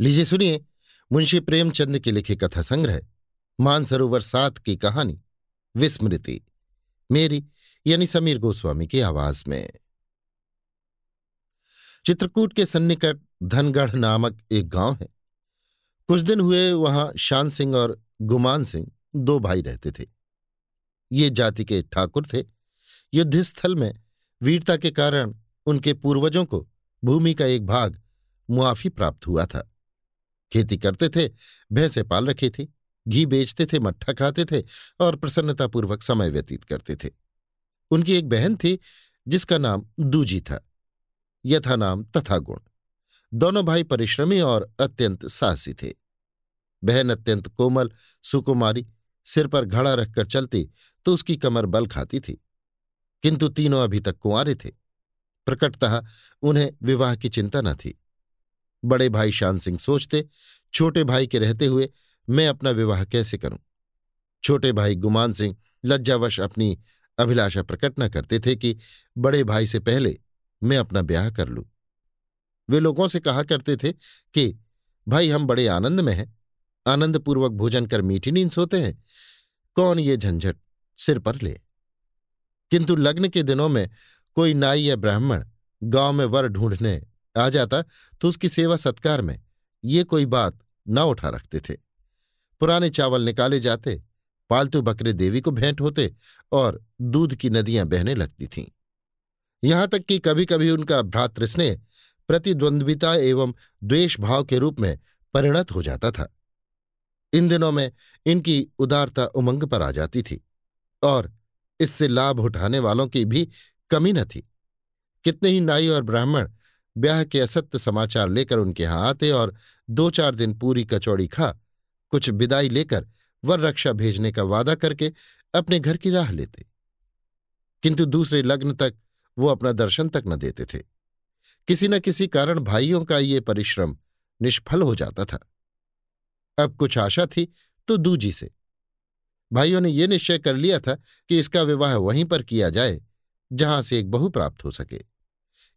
लीजिए सुनिए, मुंशी प्रेमचंद के लिखे कथा संग्रह, मानसरोवर सात की कहानी, विस्मृति। मेरी, यानी समीर गोस्वामी की आवाज़ में। चित्रकूट के सन्निकट धनगढ़ नामक एक गाँव है। कुछ दिन हुए वहाँ शान सिंह और गुमान सिंह दो भाई रहते थे। ये जाति के ठाकुर थे। युद्धस्थल में वीरता के कारण उनके पूर्वजों को भूमि का एक भाग मुआफी प्राप्त हुआ था। खेती करते थे, भैंसे पाल रखी थी, घी बेचते थे, मट्ठा खाते थे और प्रसन्नतापूर्वक समय व्यतीत करते थे। उनकी एक बहन थी, जिसका नाम दूजी था। यथा नाम तथा गुण दोनों भाई परिश्रमी और अत्यंत साहसी थे। बहन अत्यंत कोमल, सुकुमारी, सिर पर घड़ा रखकर चलती तो उसकी कमर बल खाती थी। किंतु तीनों अभी तक कुंवारे थे। प्रकटतः उन्हें विवाह की चिंता न थी। बड़े भाई शान सिंह सोचते, छोटे भाई के रहते हुए, मैं अपना विवाह कैसे करूँ? छोटे भाई गुमान सिंह लज्जावश अपनी अभिलाषा प्रकट न करते थे कि बड़े भाई से पहले मैं अपना ब्याह कर लूँ। वे लोगों से कहा करते थे कि, भाई, हम बड़े आनंद में हैं। आनंदपूर्वक भोजन कर मीठी नींद सोते हैं। कौन ये झंझट सिर पर ले? किंतु लग्न के दिनों में कोई नाई या ब्राह्मण गाँव में वर ढूँढने आ जाता तो उसकी सेवा सत्कार में ये कोई बात न उठा रखते थे। पुराने चावल निकाले जाते, पालतू बकरे देवी को भेंट होते और दूध की नदियाँ बहने लगती थीं। यहाँ तक कि कभी कभी उनका भ्रातृस्नेह प्रतिद्वंद्विता एवं द्वेष भाव के रूप में परिणत हो जाता था। इन दिनों में इनकी उदारता उमंग पर आ जाती थी और इससे लाभ उठाने वालों की भी कमी न थी। कितने ही नाई और ब्राह्मण ब्याह के असत्य समाचार लेकर उनके यहाँ आते और दो चार दिन पूरी कचौड़ी खा, कुछ विदाई लेकर वर रक्षा भेजने का वादा करके अपने घर की राह लेते। किंतु दूसरे लग्न तक वो अपना दर्शन तक न देते थे। किसी न किसी कारण भाइयों का ये परिश्रम निष्फल हो जाता था। अब कुछ आशा थी तो दूजी से। भाइयों ने यह निश्चय कर लिया था कि इसका विवाह वहीं पर किया जाए, जहाँ से एक बहु प्राप्त हो सके।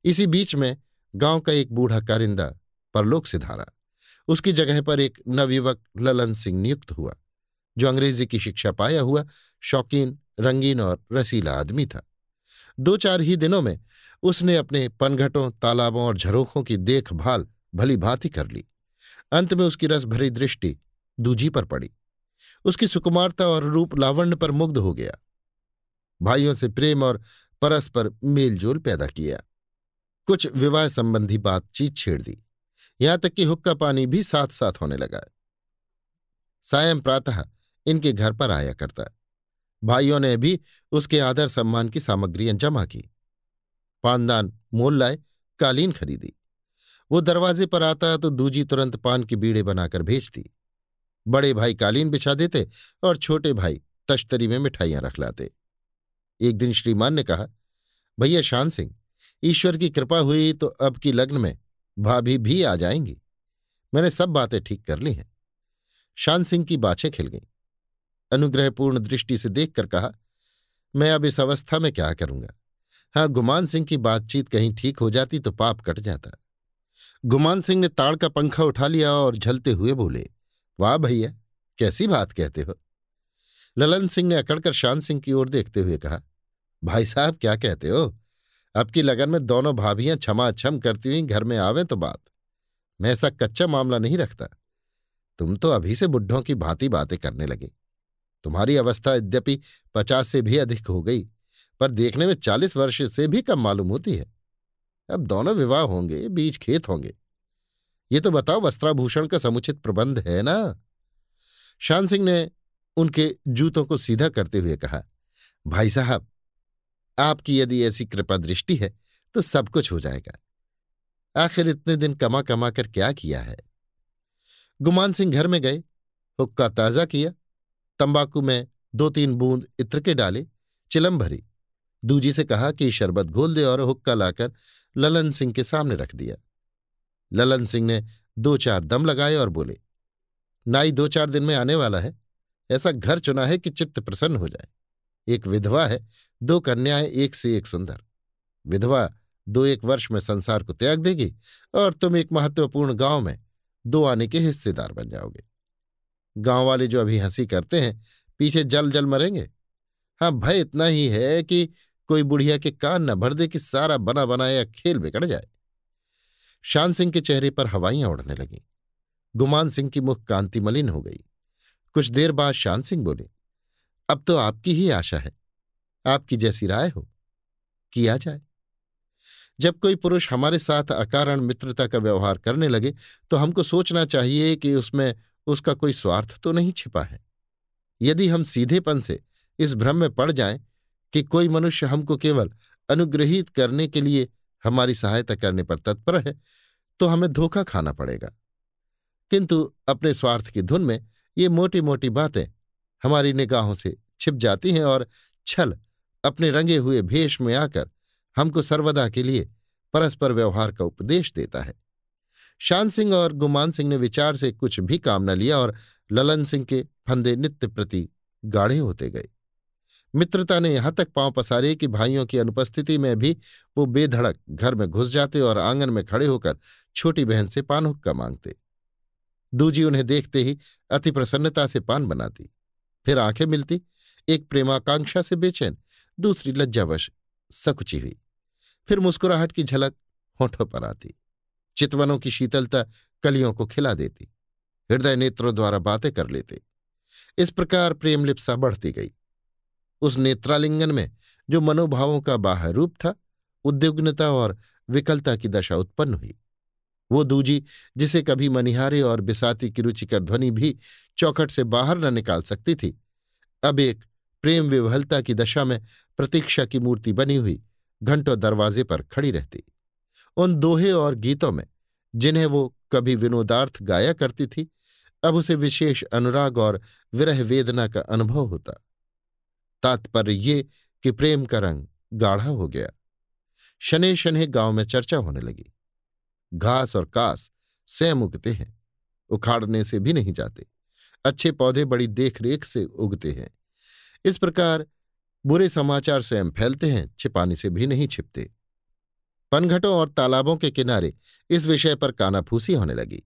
इसी बीच में गाँव का एक बूढ़ा कारिंदा परलोक से धारा। उसकी जगह पर एक नवयुवक ललन सिंह नियुक्त हुआ, जो अंग्रेज़ी की शिक्षा पाया हुआ शौकीन, रंगीन और रसीला आदमी था। दो चार ही दिनों में उसने अपने पनघटों, तालाबों और झरोखों की देखभाल भली भांति कर ली। अंत में उसकी रस भरी दृष्टि दूजी पर पड़ी। उसकी सुकुमारता और रूप लावण्य पर मुग्ध हो गया। भाइयों से प्रेम और परस्पर मेलजोल पैदा किया। कुछ विवाह संबंधी बातचीत छेड़ दी। यहाँ तक कि हुक्का पानी भी साथ साथ होने लगा। सायं प्रातः इनके घर पर आया करता। भाइयों ने भी उसके आदर सम्मान की सामग्रियाँ जमा की। पानदान मोल लाए, कालीन खरीदी। वो दरवाजे पर आता तो दूजी तुरंत पान की बीड़े बनाकर भेजती बड़े भाई कालीन बिछा देते और छोटे भाई तश्तरी में मिठाइयाँ रख लाते। एक दिन श्रीमान ने कहा, भैया शान सिंह ईश्वर की कृपा हुई तो अब की लग्न में भाभी भी आ जाएँगी। मैंने सब बातें ठीक कर ली हैं। शान सिंह की बाछें खिल गईं। अनुग्रहपूर्ण दृष्टि से देखकर कहा, मैं अब इस अवस्था में क्या करूँगा? हाँ गुमान सिंह की बातचीत कहीं ठीक हो जाती तो पाप कट जाता। गुमान सिंह ने ताड़ का पंखा उठा लिया और झलते हुए बोले, वाह भैया, कैसी बात कहते हो? ललन सिंह ने अकड़कर शान सिंह की ओर देखते हुए कहा, भाई साहब, क्या कहते हो? अब की लगन में दोनों भाभियाँ छमाछम करती हुई घर में आवे तो बात। मैं ऐसा कच्चा मामला नहीं रखता। तुम तो अभी से बुढ़ों की भांति बातें करने लगे। तुम्हारी अवस्था यद्यपि पचास से भी अधिक हो गई, पर देखने में चालीस वर्ष से भी कम मालूम होती है। अब दोनों विवाह होंगे, बीच खेत होंगे। ये तो बताओ वस्त्राभूषण का समुचित प्रबंध है ना? शान सिंह ने उनके जूतों को सीधा करते हुए कहा, भाई साहब आपकी यदि ऐसी कृपा दृष्टि है तो सब कुछ हो जाएगा। आखिर इतने दिन कमा कमा कर क्या किया है? गुमान सिंह घर में गए हुक्का ताज़ा किया। तंबाकू में दो तीन बूंद इत्र के डाले, चिलम भरी। दूजी से कहा कि शरबत घोल दे और हुक्का लाकर ललन सिंह के सामने रख दिया। ललन सिंह ने दो चार दम लगाए और बोले, नाई दो चार दिन में आने वाला है। ऐसा घर चुना है कि चित्त प्रसन्न हो जाए। एक विधवा है दो कन्याएँ एक से एक सुंदर। विधवा दो एक वर्ष में संसार को त्याग देगी और तुम एक महत्वपूर्ण गाँव में दो आने के हिस्सेदार बन जाओगे। गाँव वाले जो अभी हँसी करते हैं, पीछे जल जल मरेंगे। हाँ भय इतना ही है कि कोई बुढ़िया के कान न भर दे कि सारा बना बनाया खेल बिगड़ जाए। शान सिंह के चेहरे पर हवाइयाँ उड़ने लगीं। गुमान सिंह की मुख कांति मलिन हो गई। कुछ देर बाद शान सिंह बोले, अब तो आपकी ही आशा है। आपकी जैसी राय हो, किया जाए। जब कोई पुरुष हमारे साथ अकारण मित्रता का व्यवहार करने लगे तो हमको सोचना चाहिए कि उसमें उसका कोई स्वार्थ तो नहीं छिपा है। यदि हम सीधेपन से इस भ्रम में पड़ जाएँ कि कोई मनुष्य हमको केवल अनुग्रहित करने के लिए हमारी सहायता करने पर तत्पर है तो हमें धोखा खाना पड़ेगा। किंतु अपने स्वार्थ की धुन में ये मोटी मोटी बातें हमारी निगाहों से छिप जाती हैं और छल अपने रंगे हुए भेष में आकर हमको सर्वदा के लिए परस्पर व्यवहार का उपदेश देता है। शान सिंह और गुमान सिंह ने विचार से कुछ भी काम न लिया और ललन सिंह के फंदे नित्य प्रति गाढ़े होते गए। मित्रता ने यहाँ तक पाँव पसारे कि भाइयों की अनुपस्थिति में भी वो बेधड़क घर में घुस जाते और आँगन में खड़े होकर छोटी बहन से पान हुक्का मांगते। दूजी उन्हें देखते ही अति प्रसन्नता से पान बनाती। फिर आँखें मिलती, एक प्रेमाकांक्षा से बेचैन दूसरी लज्जावश सकुची हुई। फिर मुस्कुराहट की झलक होठों पर आती। चितवनों की शीतलता कलियों को खिला देती। हृदय नेत्रों द्वारा बातें कर लेते। इस प्रकार प्रेम लिप्सा बढ़ती गई। उस नेत्रालिंगन में जो मनोभावों का बाह्य रूप था उद्युग्नता और विकलता की दशा उत्पन्न हुई। वो दूजी, जिसे कभी मनिहारे और बिसाती की रुचिकर ध्वनि भी चौखट से बाहर न निकाल सकती थी, अब एक प्रेम विवहलता की दशा में प्रतीक्षा की मूर्ति बनी हुई घंटों दरवाजे पर खड़ी रहती। उन दोहे और गीतों में, जिन्हें वो कभी विनोदार्थ गाया करती थी, अब उसे विशेष अनुराग और विरह वेदना का अनुभव होता। तात्पर्य ये कि प्रेम का रंग गाढ़ा हो गया। शने शने गाँव में चर्चा होने लगी। घास और कास स्वयं उगते हैं, उखाड़ने से भी नहीं जाते। अच्छे पौधे बड़ी देखरेख से उगते हैं। इस प्रकार बुरे समाचार स्वयं फैलते हैं, छिपाने से भी नहीं छिपते। पनघटों और तालाबों के किनारे इस विषय पर कानाफूसी होने लगी।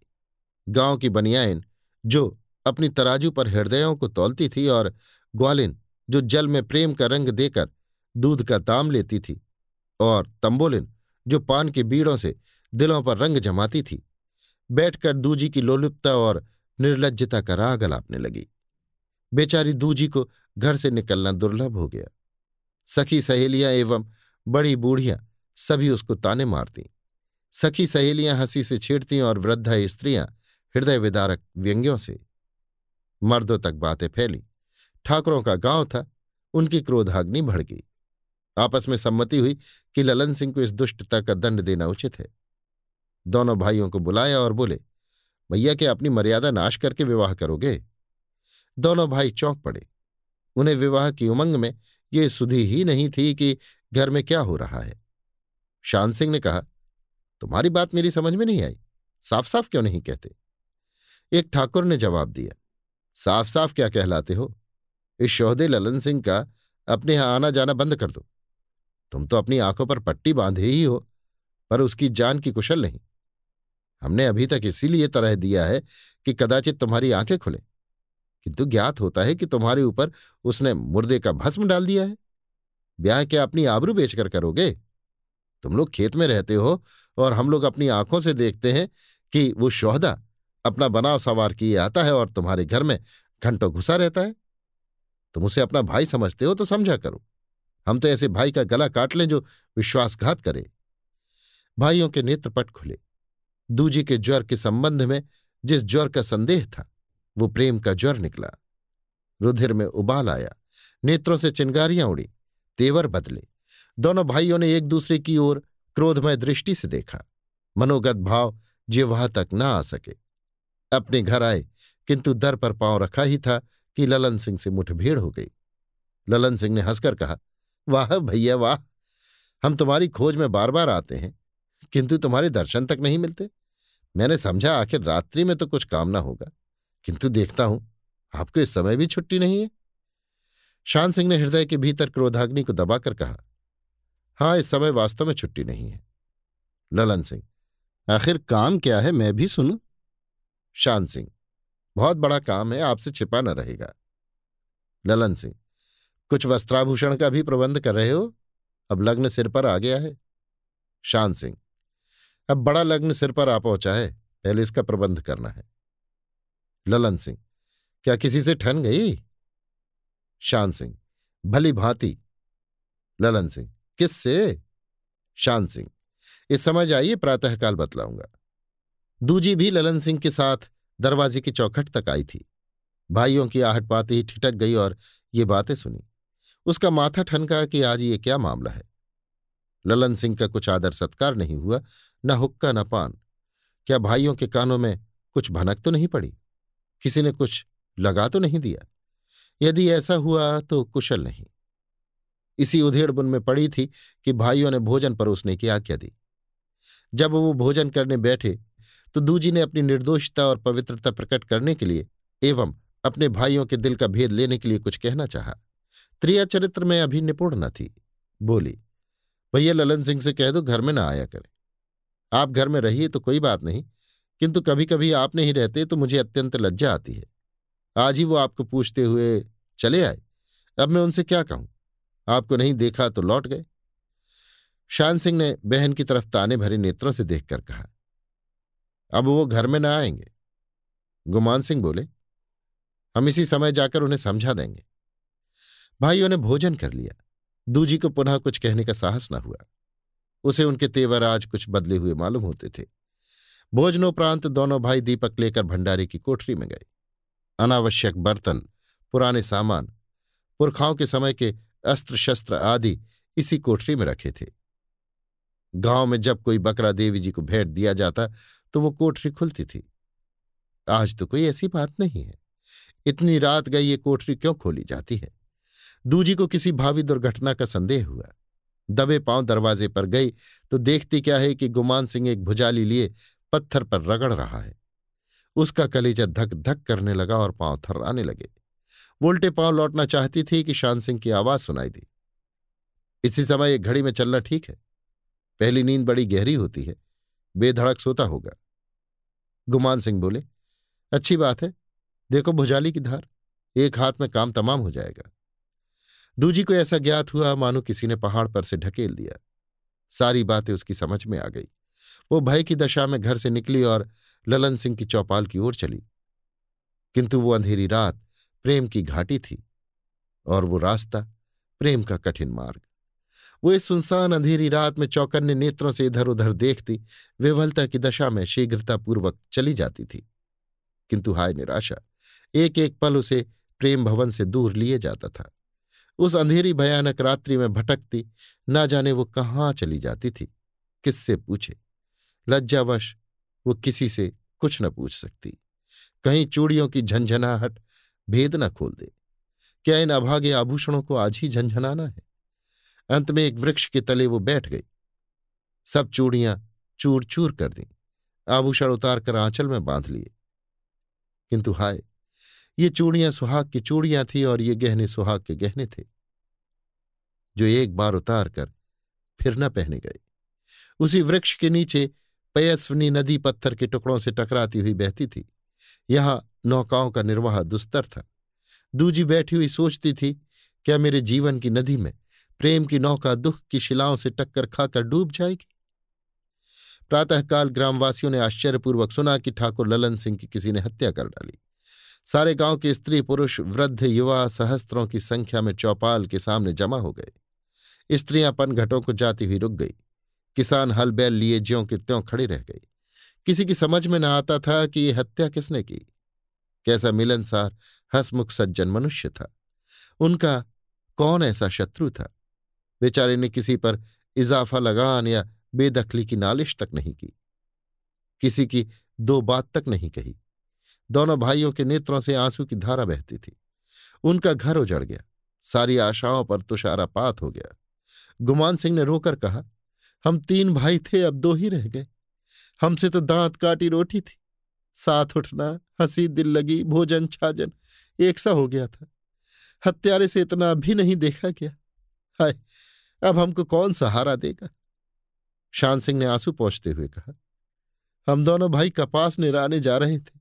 गाँव की बनियाइन जो अपनी तराजू पर हृदयों को तोलती थी और ग्वालिन, जो जल में प्रेम का रंग देकर दूध का दाम लेती थी, और तंबोलिन, जो पान के बीड़ों से दिलों पर रंग जमाती थी, बैठकर दूजी की लोलुपता और निर्लजता का राग अलापने लगी। बेचारी दूजी को घर से निकलना दुर्लभ हो गया। सखी सहेलियाँ एवं बड़ी बूढ़ियाँ सभी उसको ताने मारती। सखी सहेलियाँ हँसी से छेड़ती और वृद्धा स्त्रियाँ हृदय विदारक व्यंग्यों से मर्दों तक बातें फैली। ठाकुरों का गाँव था, उनकी क्रोधाग्नि भड़ गई। आपस में सम्मति हुई कि ललन सिंह को इस दुष्टता का दंड देना उचित है। दोनों भाइयों को बुलाया और बोले, भैया के अपनी मर्यादा नाश करके विवाह करोगे? दोनों भाई चौंक पड़े। उन्हें विवाह की उमंग में ये सुधी ही नहीं थी कि घर में क्या हो रहा है। शान सिंह ने कहा, तुम्हारी बात मेरी समझ में नहीं आई। साफ़ साफ़ क्यों नहीं कहते? एक ठाकुर ने जवाब दिया साफ़ साफ़ क्या कहलाते हो? इस शोहदे ललन सिंह का अपने यहाँ आना जाना बंद कर दो। तुम तो अपनी आँखों पर पट्टी बांधे ही हो, पर उसकी जान की कुशल नहीं। हमने अभी तक इसीलिए तरह दिया है कि कदाचित तुम्हारी आँखें खुले। किंतु ज्ञात होता है कि तुम्हारे ऊपर उसने मुर्दे का भस्म डाल दिया है। ब्याह क्या अपनी आबरू बेचकर करोगे? तुम लोग खेत में रहते हो और हम लोग अपनी आँखों से देखते हैं कि वो शोहदा अपना बनाव सवार किए आता है और तुम्हारे घर में घंटों घुसा रहता है। तुम उसे अपना भाई समझते हो तो समझा करो। हम तो ऐसे भाई का गला काट लें जो विश्वासघात करे। भाइयों के नेत्रपट खुले। दूजी के ज्वर के संबंध में जिस ज्वर का संदेह था वो प्रेम का ज्वर निकला। रुधिर में उबाल आया, नेत्रों से चिंगारियाँ उड़ी, तेवर बदले। दोनों भाइयों ने एक दूसरे की ओर क्रोधमय दृष्टि से देखा। मनोगत भाव जिह्वा तक न आ सके। अपने घर आए, किंतु दर पर पाँव रखा ही था कि ललन सिंह से मुठभेड़ हो गई। ललन सिंह ने हंसकर कहा, वाह भैया, वाह! हम तुम्हारी खोज में बार बार आते हैं, किंतु तुम्हारे दर्शन तक नहीं मिलते। मैंने समझा आखिर रात्रि में तो कुछ काम ना होगा। किंतु देखता हूँ, आपको इस समय भी छुट्टी नहीं है। शान सिंह ने हृदय के भीतर क्रोधाग्नि को दबाकर कहा, हाँ, इस समय वास्तव में छुट्टी नहीं है। ललन सिंह, आखिर काम क्या है मैं भी सुनू? शान सिंह, बहुत बड़ा काम है, आपसे छिपा न रहेगा। ललन सिंह, कुछ वस्त्राभूषण का भी प्रबंध कर रहे हो? अब लग्न सिर पर आ गया है। शान सिंह, अब बड़ा लग्न सिर पर आ पहुँचा है, पहले इसका प्रबंध करना है। ललन सिंह। क्या किसी से ठन गई? शान सिंह। भली भांति। ललन सिंह। किससे? शान सिंह। इस समझ आइए प्रातःकाल बतलाऊँगा। दूजी भी ललन सिंह के साथ दरवाजे की चौखट तक आई थी। भाइयों की आहट पाते ही ठिटक गई और ये बातें सुनी। उसका माथा ठनका कि आज ये क्या मामला है? ललन सिंह का कुछ आदर सत्कार नहीं हुआ, न हुक्का न पान। क्या भाइयों के कानों में कुछ भनक तो नहीं पड़ी? किसी ने कुछ लगा तो नहीं दिया। यदि ऐसा हुआ तो कुशल नहीं। इसी उधेड़बुन में पड़ी थी कि भाइयों ने भोजन परोसने की आज्ञा दी। जब वो भोजन करने बैठे तो दूजी ने अपनी निर्दोषता और पवित्रता प्रकट करने के लिए एवं अपने भाइयों के दिल का भेद लेने के लिए कुछ कहना चाहा। त्रिया चरित्र में अभी निपुण न थी। बोली, भैया ललन सिंह से कह दो, घर में ना आया करे। आप घर में रहिए तो कोई बात नहीं। किंतु कभी कभी आप नहीं रहते तो मुझे अत्यंत लज्जा आती है। आज ही वो आपको पूछते हुए चले आए। अब मैं उनसे क्या कहूँ? आपको नहीं देखा तो लौट गए। शान सिंह ने बहन की तरफ़ ताने भरे नेत्रों से देखकर कहा, अब वो घर में ना आएँगे? गुमान सिंह बोले, हम इसी समय जाकर उन्हें समझा देंगे। भाइयों ने भोजन कर लिया। दूजी को पुनः कुछ कहने का साहस न हुआ। उसे उनके तेवर आज कुछ बदले हुए मालूम होते थे। भोजनोपरांत दोनों भाई दीपक लेकर भंडारे की कोठरी में गए। अनावश्यक बर्तन, पुराने सामान, पुरखाओं के समय के अस्त्र शस्त्र आदि इसी कोठरी में रखे थे। गाँव में जब कोई बकरा देवी जी को भेंट दिया जाता तो वो कोठरी खुलती थी। आज तो कोई ऐसी बात नहीं है। इतनी रात गई, ये कोठरी क्यों खोली जाती है? दूजी को किसी भावी दुर्घटना का संदेह हुआ। दबे पाँव दरवाजे पर गई तो देखती क्या है कि गुमान सिंह एक भुजाली लिए पत्थर पर रगड़ रहा है। उसका कलेजा धक धक करने लगा और पाँव थर्राने लगे। वो उल्टे पाँव लौटना चाहती थी कि शान सिंह की आवाज़ सुनाई दी। इसी समय एक घड़ी में चलना ठीक है। पहली नींद बड़ी गहरी होती है। बेधड़क सोता होगा। गुमान सिंह बोले, अच्छी बात है। देखो भुजाली की धार। एक हाथ में काम तमाम हो जाएगा। दूजी को ऐसा ज्ञात हुआ, मानो किसी ने पहाड़ पर से ढकेल दिया। सारी बातें उसकी समझ में आ गई। वो भय की दशा में घर से निकली और ललन सिंह की चौपाल की ओर चली। किंतु वो अंधेरी रात प्रेम की घाटी थी और वो रास्ता प्रेम का कठिन मार्ग। वो इस सुनसान अंधेरी रात में चौकन्ने नेत्रों से इधर उधर देखती, विवलता की दशा में शीघ्रतापूर्वक चली जाती थी। किंतु हाय निराशा एक एक पल उसे प्रेम भवन से दूर लिए जाता था। उस अंधेरी भयानक रात्रि में भटकती, ना जाने वो कहाँ चली जाती थी, किससे पूछे? लज्जावश वो किसी से कुछ न पूछ सकती। कहीं चूड़ियों की झंझनाहट भेद न खोल दे। क्या इन अभागे आभूषणों को आज ही झंझनाना है? अंत में एक वृक्ष के तले वो बैठ गई। सब चूड़ियाँ चूर चूर कर दी। आभूषण उतार कर आंचल में बाँध लिए। किंतु हाय, ये चूड़ियाँ सुहाग की चूड़ियाँ थी और ये गहने सुहाग के गहने थे। जो एक बार उतार कर फिर न पहने गए। उसी वृक्ष के नीचे पयस्वनी नदी पत्थर के टुकड़ों से टकराती हुई बहती थी। यहाँ नौकाओं का निर्वाह दुस्तर था। दूजी बैठी हुई सोचती थी, क्या मेरे जीवन की नदी में प्रेम की नौका दुख की शिलाओं से टक्कर खाकर डूब जाएगी? प्रातःकाल ग्रामवासियों ने आश्चर्यपूर्वक सुना कि ठाकुर ललन सिंह की किसी ने हत्या कर डाली। सारे गाँव के स्त्री पुरुष, वृद्ध, युवा, सहस्त्रों की संख्या में चौपाल के सामने जमा हो गए। स्त्रियाँ पनघटों को जाती हुई रुक गई। किसान हल बैल लिए ज्यों के त्यों खड़े रह गई। किसी की समझ में न आता था कि ये हत्या किसने की। कैसा मिलनसार हसमुख सज्जन मनुष्य था। उनका कौन ऐसा शत्रु था? बेचारे ने किसी पर इजाफा लगान या बेदखली की नालिश तक नहीं की। किसी की दो बात तक नहीं कही। दोनों भाइयों के नेत्रों से आँसू की धारा बहती थी। उनका घर उजड़ गया। सारी आशाओं पर तुषारापात हो गया। गुमान सिंह ने रोकर कहा हम तीन भाई थे, अब दो ही रह गए। हमसे तो दांत काटी रोटी थी। साथ उठना, हँसी दिल लगी, भोजन छाजन, एक सा हो गया था। हत्यारे से इतना भी नहीं देखा गया। हाय, अब हमको कौन सहारा देगा? शान सिंह ने आँसू पहुँचते हुए कहा, हम दोनों भाई कपास निराने जा रहे थे।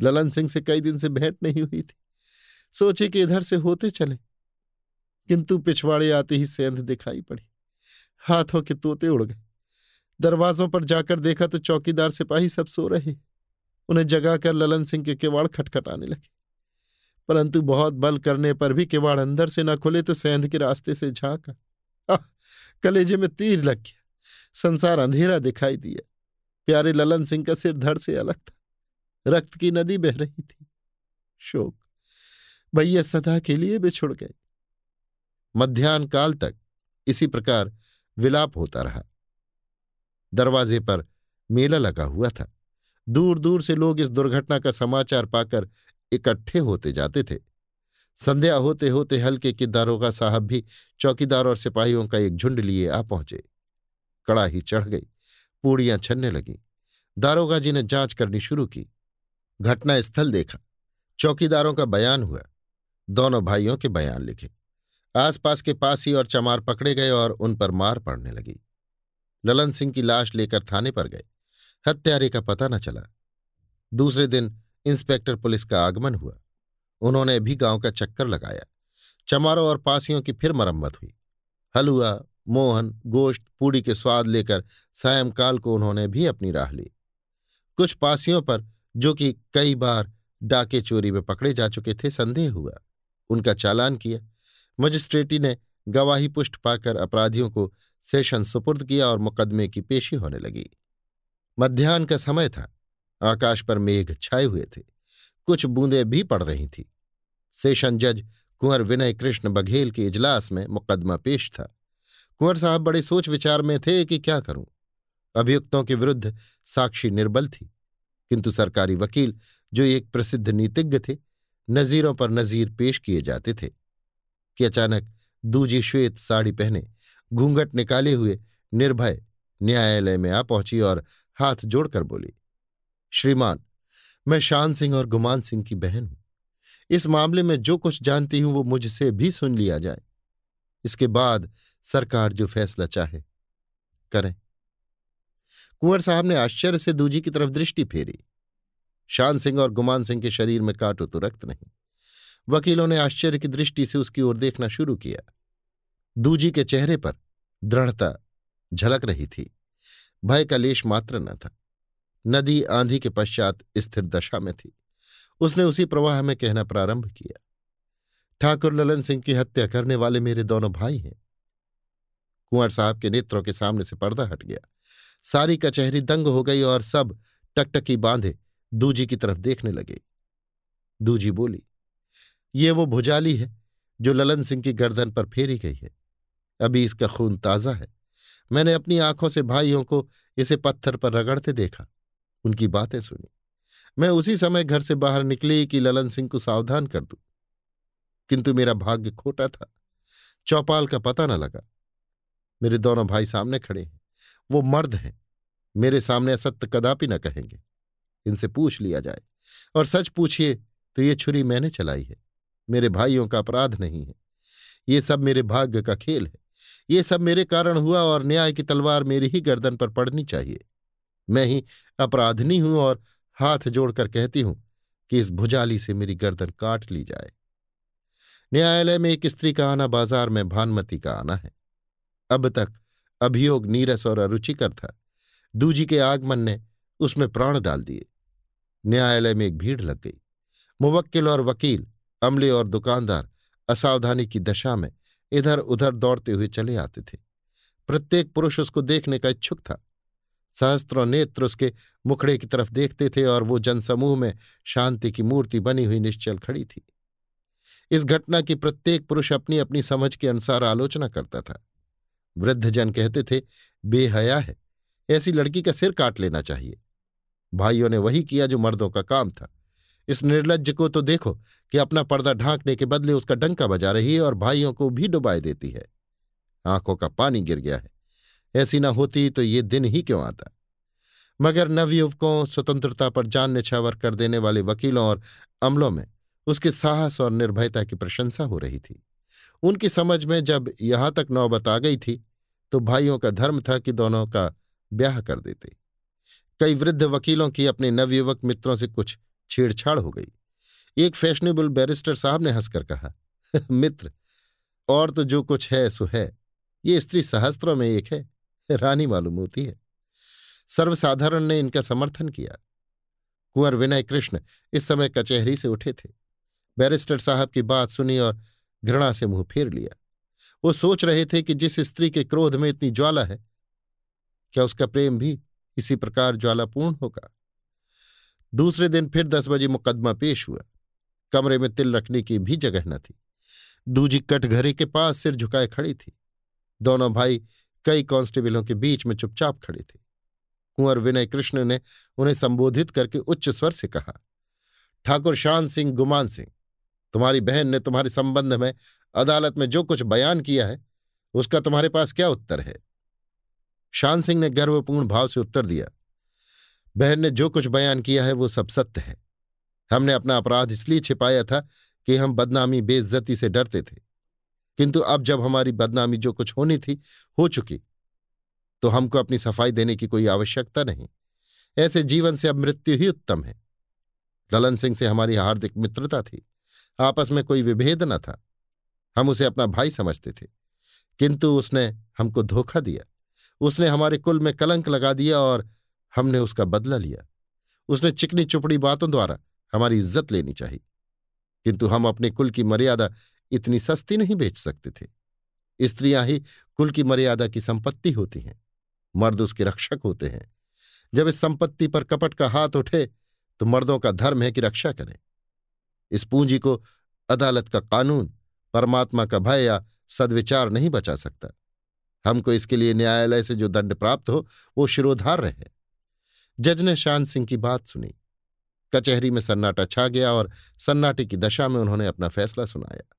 ललन सिंह से कई दिन से भेंट नहीं हुई थी। सोचे कि इधर से होते चले, किंतु पिछवाड़े आते ही सेंध दिखाई पड़ी। हाथों के तोते उड़ गए। दरवाजों पर जाकर देखा तो चौकीदार सिपाही सब सो रहे। उन्हें जगाकर ललन सिंह के किवाड़ खटखटाने लगे। परंतु बहुत बल करने पर भी किवाड़ अंदर से न खुले तो सेंध के रास्ते से झांका। कलेजे में तीर लग गया। संसार अंधेरा दिखाई दिया। प्यारे ललन सिंह का सिर धड़ से अलग था। रक्त की नदी बह रही थी। शोक। भैया सदा के लिए बिछुड़ गए। मध्यान्ह काल तक इसी प्रकार विलाप होता रहा। दरवाजे पर मेला लगा हुआ था। दूर दूर से लोग इस दुर्घटना का समाचार पाकर इकट्ठे होते जाते थे। संध्या होते होते हल्के की दारोगा साहब भी चौकीदार और सिपाहियों का एक झुंड लिए आ पहुँचे। कड़ाही चढ़ गई, पूड़ियाँ छनने लगी। दारोगा जी ने जाँच करनी शुरू की। घटना स्थल देखा। चौकीदारों का बयान हुआ। दोनों भाइयों के बयान लिखे। आसपास के पासी और चमार पकड़े गए और उन पर मार पड़ने लगी। ललन सिंह की लाश लेकर थाने पर गए। हत्यारे का पता न चला। दूसरे दिन इंस्पेक्टर पुलिस का आगमन हुआ। उन्होंने भी गाँव का चक्कर लगाया। चमारों और पासियों की फिर मरम्मत हुई। हलुआ, मोहन, गोश्त, पूड़ी के स्वाद लेकर सायंकाल को उन्होंने भी अपनी राह ली। कुछ पासियों पर, जो कि कई बार डाके चोरी में पकड़े जा चुके थे, संदेह हुआ। उनका चालान किया। मजिस्ट्रेटी ने गवाही पुष्ट पाकर अपराधियों को सेशन सुपुर्द किया और मुकदमे की पेशी होने लगी। मध्यान्ह का समय था। आकाश पर मेघ छाए हुए थे। कुछ बूंदें भी पड़ रही थी। सेशन जज कुंवर विनय कृष्ण बघेल के इजलास में मुकदमा पेश था। कुंवर साहब बड़े सोच विचार में थे कि क्या करूँ। अभियुक्तों के विरुद्ध साक्षी निर्बल थी। किंतु सरकारी वकील, जो एक प्रसिद्ध नीतिज्ञ थे, नजीरों पर नजीर पेश किए जाते थे। कि अचानक दूजी श्वेत साड़ी पहने, घूंघट निकाले हुए निर्भय न्यायालय में आ पहुँची और हाथ जोड़कर बोली, श्रीमान, मैं शान सिंह और गुमान सिंह की बहन हूँ। इस मामले में जो कुछ जानती हूँ वो मुझसे भी सुन लिया जाए। इसके बाद सरकार जो फैसला चाहे, करें। कुंवर साहब ने आश्चर्य से दूजी की तरफ़ दृष्टि फेरी। शान सिंह और गुमान सिंह के शरीर में काटो तो रक्त नहीं। वकीलों ने आश्चर्य की दृष्टि से उसकी ओर देखना शुरू किया। दूजी के चेहरे पर दृढ़ता झलक रही थी। भय का लेश मात्र न था। नदी आंधी के पश्चात स्थिर दशा में थी। उसने उसी प्रवाह में कहना प्रारंभ किया। ठाकुर ललन सिंह की हत्या करने वाले मेरे दोनों भाई हैं। कुंवर साहब के नेत्रों के सामने से पर्दा हट गया। सारी कचहरी दंग हो गई और सब टकटकी बांधे दूजी की तरफ़ देखने लगे। दूजी बोली ये वो भुजाली है, जो ललन सिंह की गर्दन पर फेरी गई है। अभी इसका खून ताज़ा है। मैंने अपनी आँखों से भाइयों को इसे पत्थर पर रगड़ते देखा। उनकी बातें सुनी। मैं उसी समय घर से बाहर निकली कि ललन सिंह को सावधान कर दूँ। किंतु मेरा भाग्य खोटा था। चौपाल का पता न लगा। मेरे दोनों भाई सामने खड़े हैं। वो मर्द हैं। मेरे सामने असत्य कदापि न कहेंगे। इनसे पूछ लिया जाए। और सच पूछिए तो ये छुरी मैंने चलाई है। मेरे भाइयों का अपराध नहीं है। ये सब मेरे भाग्य का खेल है। ये सब मेरे कारण हुआ और न्याय की तलवार मेरी ही गर्दन पर पड़नी चाहिए। मैं ही अपराधनी हूँ और हाथ जोड़कर कहती हूँ कि इस भुजाली से मेरी गर्दन काट ली जाए। न्यायालय में एक स्त्री का आना बाज़ार में भानमती का आना है। अब तक अभियोग नीरस और अरुचिकर था। दूजी के आगमन ने उसमें प्राण डाल दिए। न्यायालय में एक भीड़ लग गई। मुवक्किल और वकील अमले और दुकानदार असावधानी की दशा में इधर उधर दौड़ते हुए चले आते थे। प्रत्येक पुरुष उसको देखने का इच्छुक था। सहस्त्रों नेत्र उसके मुखड़े की तरफ़ देखते थे और वो जनसमूह में शांति की मूर्ति बनी हुई निश्चल खड़ी थी। इस घटना की प्रत्येक पुरुष अपनी अपनी समझ के अनुसार आलोचना करता था। वृद्धजन कहते थे, बेहया है, ऐसी लड़की का सिर काट लेना चाहिए। भाइयों ने वही किया जो मर्दों का काम था। इस निर्लज को तो देखो कि अपना पर्दा ढांकने के बदले उसका डंका बजा रही है और भाइयों को भी डुबाए देती है। आँखों का पानी गिर गया है। ऐसी न होती तो ये दिन ही क्यों आता? मगर नवयुवकों स्वतंत्रता पर जान निछावर कर देने वाले वकीलों और अमलों में उसके साहस और निर्भयता की प्रशंसा हो रही थी। उनकी समझ में जब यहाँ तक नौबत आ गई थी तो भाइयों का धर्म था कि दोनों का ब्याह कर देते। कई वृद्ध वकीलों की अपने नवयुवक मित्रों से कुछ छेड़छाड़ हो गई। एक फैशनेबल बैरिस्टर साहब ने हंसकर कहा, मित्र, और तो जो कुछ है, सो है। ये स्त्री सहस्त्रों में एक है, रानी मालूम होती है। सर्वसाधारण ने इनका समर्थन किया। कुंवर विनय कृष्ण इस समय कचहरी से उठे थे। बैरिस्टर साहब की बात सुनी और घृणा से मुँह फेर लिया। वो सोच रहे थे कि जिस स्त्री के क्रोध में इतनी ज्वाला है, क्या उसका प्रेम भी इसी प्रकार ज्वालापूर्ण होगा? दूसरे दिन फिर दस बजे मुकदमा पेश हुआ। कमरे में तिल रखने की भी जगह न थी। दूजी कटघरे के पास सिर झुकाए खड़ी थी। दोनों भाई कई कांस्टेबलों के बीच में चुपचाप खड़े थे। कुंवर विनय कृष्ण ने उन्हें संबोधित करके उच्च स्वर से कहा, ठाकुर शान सिंह, गुमान सिंह, तुम्हारी बहन ने तुम्हारे संबंध में अदालत में जो कुछ बयान किया है, उसका तुम्हारे पास क्या उत्तर है? शान सिंह ने गर्वपूर्ण भाव से उत्तर दिया बहन ने जो कुछ बयान किया है वो सब सत्य है। हमने अपना अपराध इसलिए छिपाया था कि हम बदनामी, बेइज्जती से डरते थे। किंतु अब जब हमारी बदनामी जो कुछ होनी थी, हो चुकी तो हमको अपनी सफ़ाई देने की कोई आवश्यकता नहीं। ऐसे जीवन से अब मृत्यु ही उत्तम है। ललन सिंह से हमारी हार्दिक मित्रता थी। आपस में कोई विभेद न था। हम उसे अपना भाई समझते थे। किंतु उसने हमको धोखा दिया। उसने हमारे कुल में कलंक लगा दिया और हमने उसका बदला लिया। उसने चिकनी चुपड़ी बातों द्वारा हमारी इज़्ज़त लेनी चाहिए। किंतु हम अपने कुल की मर्यादा इतनी सस्ती नहीं बेच सकते थे। स्त्रियाँ ही कुल की मर्यादा की संपत्ति होती हैं। मर्द उसके रक्षक होते हैं। जब इस संपत्ति पर कपट का हाथ उठे तो मर्दों का धर्म है कि रक्षा करें। इस पूंजी को अदालत का कानून, परमात्मा का भय या सद्विचार नहीं बचा सकता। हमको इसके लिए न्यायालय से जो दंड प्राप्त हो, वो शिरोधार रहे जज ने शान सिंह की बात सुनी। कचहरी में सन्नाटा छा गया और सन्नाटे की दशा में उन्होंने अपना फैसला सुनाया।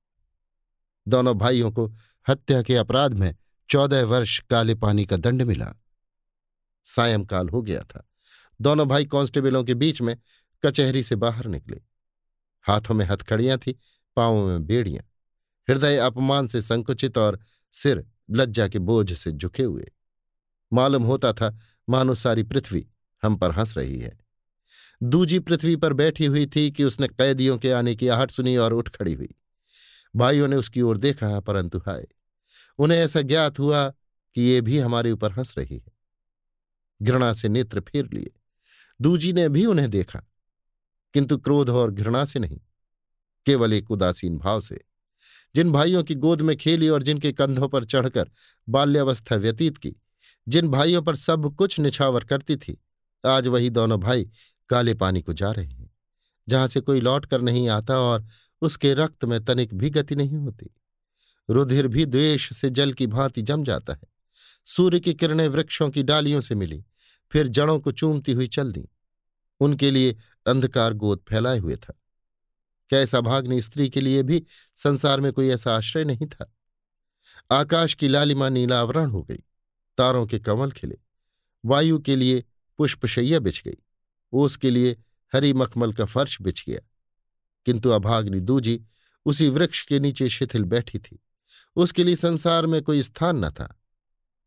दोनों भाइयों को हत्या के अपराध में चौदह वर्ष काले पानी का दंड मिला। सायंकाल हो गया था। दोनों भाई कांस्टेबलों के बीच में कचहरी से बाहर निकले। हाथों में हथखड़ियाँ थी, पांवों में बेड़ियाँ। हृदय अपमान से संकुचित और सिर लज्जा के बोझ से झुके हुए। मालूम होता था मानो सारी पृथ्वी हम पर हंस रही है। दूजी पृथ्वी पर बैठी हुई थी कि उसने कैदियों के आने की आहट सुनी और उठ खड़ी हुई। भाइयों ने उसकी ओर देखा, परंतु हाय, उन्हें ऐसा ज्ञात हुआ कि ये भी हमारे ऊपर हंस रही है। घृणा से नेत्र फेर लिए। दूजी ने भी उन्हें देखा, किंतु क्रोध और घृणा से नहीं, केवल एक उदासीन भाव से। जिन भाइयों की गोद में खेली और जिनके कंधों पर चढ़कर बाल्यावस्था व्यतीत की, जिन भाइयों पर सब कुछ निछावर करती थी आज वही दोनों भाई काले पानी को जा रहे हैं, जहाँ से कोई लौट कर नहीं आता और उसके रक्त में तनिक भी गति नहीं होती। रुधिर भी द्वेष से जल की भांति जम जाता है। सूर्य की किरणें वृक्षों की डालियों से मिली, फिर जड़ों को चूमती हुई चल दी। उनके लिए अंधकार गोद फैलाए हुए था। कैसा भाग्नि स्त्री के लिए भी संसार में कोई ऐसा आश्रय नहीं था। आकाश की लालिमा नीलावरण हो गई, तारों के कमल खिले। वायु के लिए पुष्पशैया बिछ गई। ओस के लिए हरी मखमल का फर्श बिछ गया। किंतु अभाग्नि दूजी उसी वृक्ष के नीचे शिथिल बैठी थी। उसके लिए संसार में कोई स्थान न था।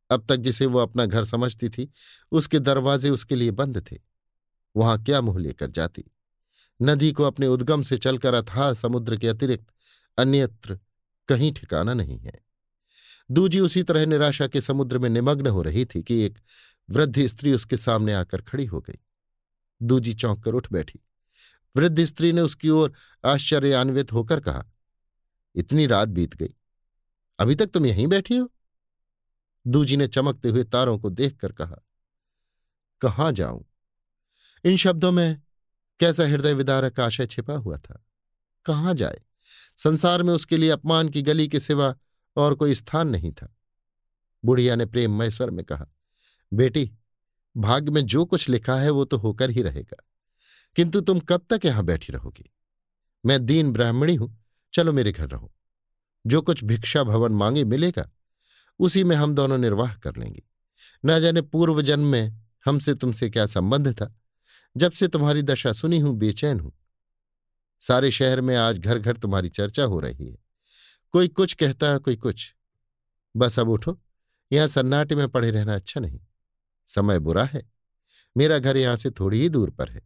अब तक जिसे वो अपना घर समझती थी, उसके दरवाजे उसके लिए बंद थे। वहाँ क्या मुँह लेकर जाती? नदी को अपने उद्गम से चलकर अथाह समुद्र के अतिरिक्त अन्यत्र कहीं ठिकाना नहीं है। दूजी उसी तरह निराशा के समुद्र में निमग्न हो रही थी कि एक वृद्ध स्त्री उसके सामने आकर खड़ी हो गई। दूजी चौंक कर उठ बैठी। वृद्ध स्त्री ने उसकी ओर आश्चर्यान्वित होकर कहा, इतनी रात बीत गई। अभी तक तुम यहीं बैठी हो? दूजी ने चमकते हुए तारों को देखकर कहा, कहाँ जाऊँ? इन शब्दों में कैसा हृदय विदारक आशय छिपा हुआ था। कहाँ जाए? संसार में उसके लिए अपमान की गली के सिवा और कोई स्थान नहीं था। बुढ़िया ने प्रेममय स्वर में कहा, बेटी, भाग्य में जो कुछ लिखा है वो तो होकर ही रहेगा। किंतु तुम कब तक यहाँ बैठी रहोगी? मैं दीन ब्राह्मणी हूँ, चलो मेरे घर रहो। जो कुछ भिक्षा भवन मांगे मिलेगा, उसी में हम दोनों निर्वाह कर लेंगे। न जाने पूर्व जन्म में हमसे तुमसे क्या संबंध था, जब से तुम्हारी दशा सुनी हूँ, बेचैन हूँ। सारे शहर में आज घर घर तुम्हारी चर्चा हो रही है। कोई कुछ कहता कोई कुछ। बस अब उठो, यहाँ सन्नाटे में पड़े रहना अच्छा नहीं। समय बुरा है। मेरा घर यहाँ से थोड़ी ही दूर पर है।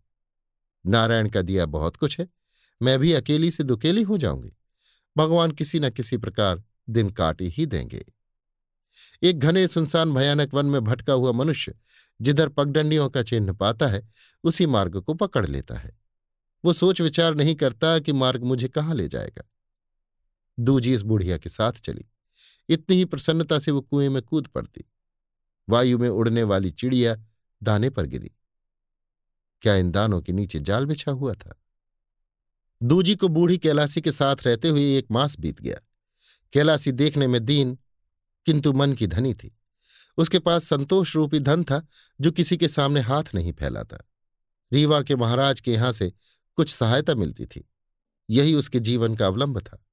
नारायण का दिया बहुत कुछ है। मैं भी अकेली से दुकेली हो जाऊँगी। भगवान किसी न किसी प्रकार दिन काट ही देंगे। एक घने सुनसान भयानक वन में भटका हुआ मनुष्य, जिधर पगडंडियों का चिन्ह पाता है, उसी मार्ग को पकड़ लेता है। वो सोच विचार नहीं करता कि मार्ग मुझे कहाँ ले जाएगा। दूजी इस बुढ़िया के साथ चली। इतनी ही प्रसन्नता से वो कुएँ में कूद पड़ती। वायु में उड़ने वाली चिड़िया दाने पर गिरी। क्या इन दानों के नीचे जाल बिछा हुआ था? दूजी को बूढ़ी कैलासी के साथ रहते हुए एक मास बीत गया। कैलासी देखने में दीन, किंतु मन की धनी थी। उसके पास संतोष रूपी धन था, जो किसी के सामने हाथ नहीं फैलाता। रीवा के महाराज के यहाँ से कुछ सहायता मिलती थी। यही उसके जीवन का अवलंब था।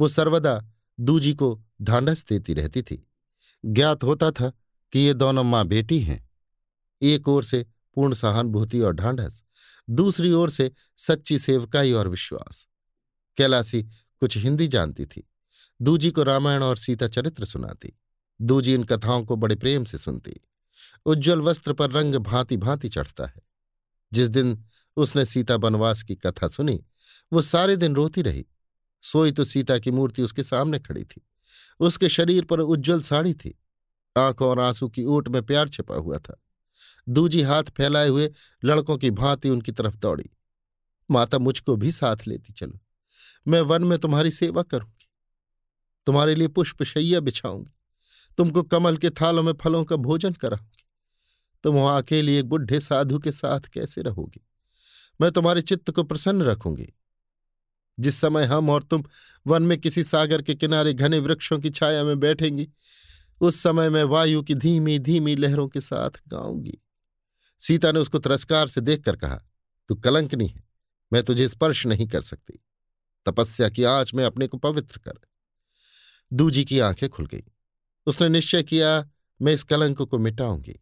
वो सर्वदा दूजी को ढांढस देती रहती थी। ज्ञात होता था कि ये दोनों माँ बेटी हैं। एक ओर से पूर्ण सहानुभूति और ढांढस, दूसरी ओर से सच्ची सेवकाई और विश्वास। कैलासी कुछ हिंदी जानती थी। दूजी को रामायण और सीता चरित्र सुनाती। दूजी इन कथाओं को बड़े प्रेम से सुनती। उज्ज्वल वस्त्र पर रंग भांति भांति चढ़ता है। जिस दिन उसने सीता बनवास की कथा सुनी, वो सारे दिन रोती रही। सोई तो सीता की मूर्ति उसके सामने खड़ी थी। उसके शरीर पर उज्जवल साड़ी थी। आँखों और आँसू की ओट में प्यार छिपा हुआ था। दूजी हाथ फैलाए हुए लड़कों की भांति उनकी तरफ़ दौड़ी। माता मुझको भी साथ लेती, चलो। मैं वन में तुम्हारी सेवा करूँगी। तुम्हारे लिए पुष्पशैया बिछाऊँगी। तुमको कमल के थालों में फलों का भोजन कराऊँगी। तुम वहाँ अकेली एक बुढ़े साधु के साथ कैसे रहोगी? मैं तुम्हारे चित्त को प्रसन्न रखूँगी। जिस समय हम और तुम वन में किसी सागर के किनारे घने वृक्षों की छाया में बैठेंगी, उस समय मैं वायु की धीमी धीमी लहरों के साथ गाऊँगी। सीता ने उसको तिरस्कार से देखकर कहा, तू कलंकनी है, मैं तुझे स्पर्श नहीं कर सकती। तपस्या की आँच में अपने को पवित्र कर। दूजी की आँखें खुल गई। उसने निश्चय किया, मैं इस कलंक को मिटाऊँगी।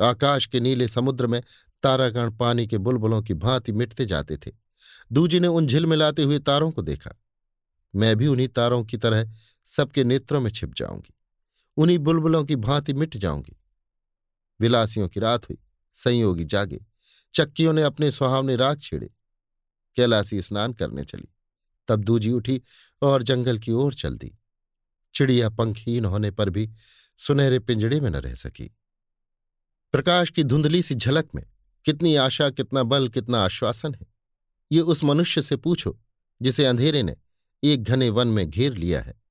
आकाश के नीले समुद्र में तारागण पानी के बुलबुलों की भांति मिटते जाते थे। दूजी ने उन झिलमिलाते हुए तारों को देखा। मैं भी उन्हीं तारों की तरह सबके नेत्रों में छिप जाऊँगी। उन्हीं बुलबुलों की भांति मिट जाऊँगी। विलासियों की रात हुई। संयोगी जागे। चक्कियों ने अपने सुहावने राग छेड़े। कैलासी स्नान करने चली। तब दूजी उठी और जंगल की ओर चल दी। चिड़िया पंखहीन होने पर भी सुनहरे पिंजड़े में न रह सकी। प्रकाश की धुंधली सी झलक में कितनी आशा, कितना बल, कितना आश्वासन है। ये उस मनुष्य से पूछो, जिसे अंधेरे ने एक घने वन में घेर लिया है।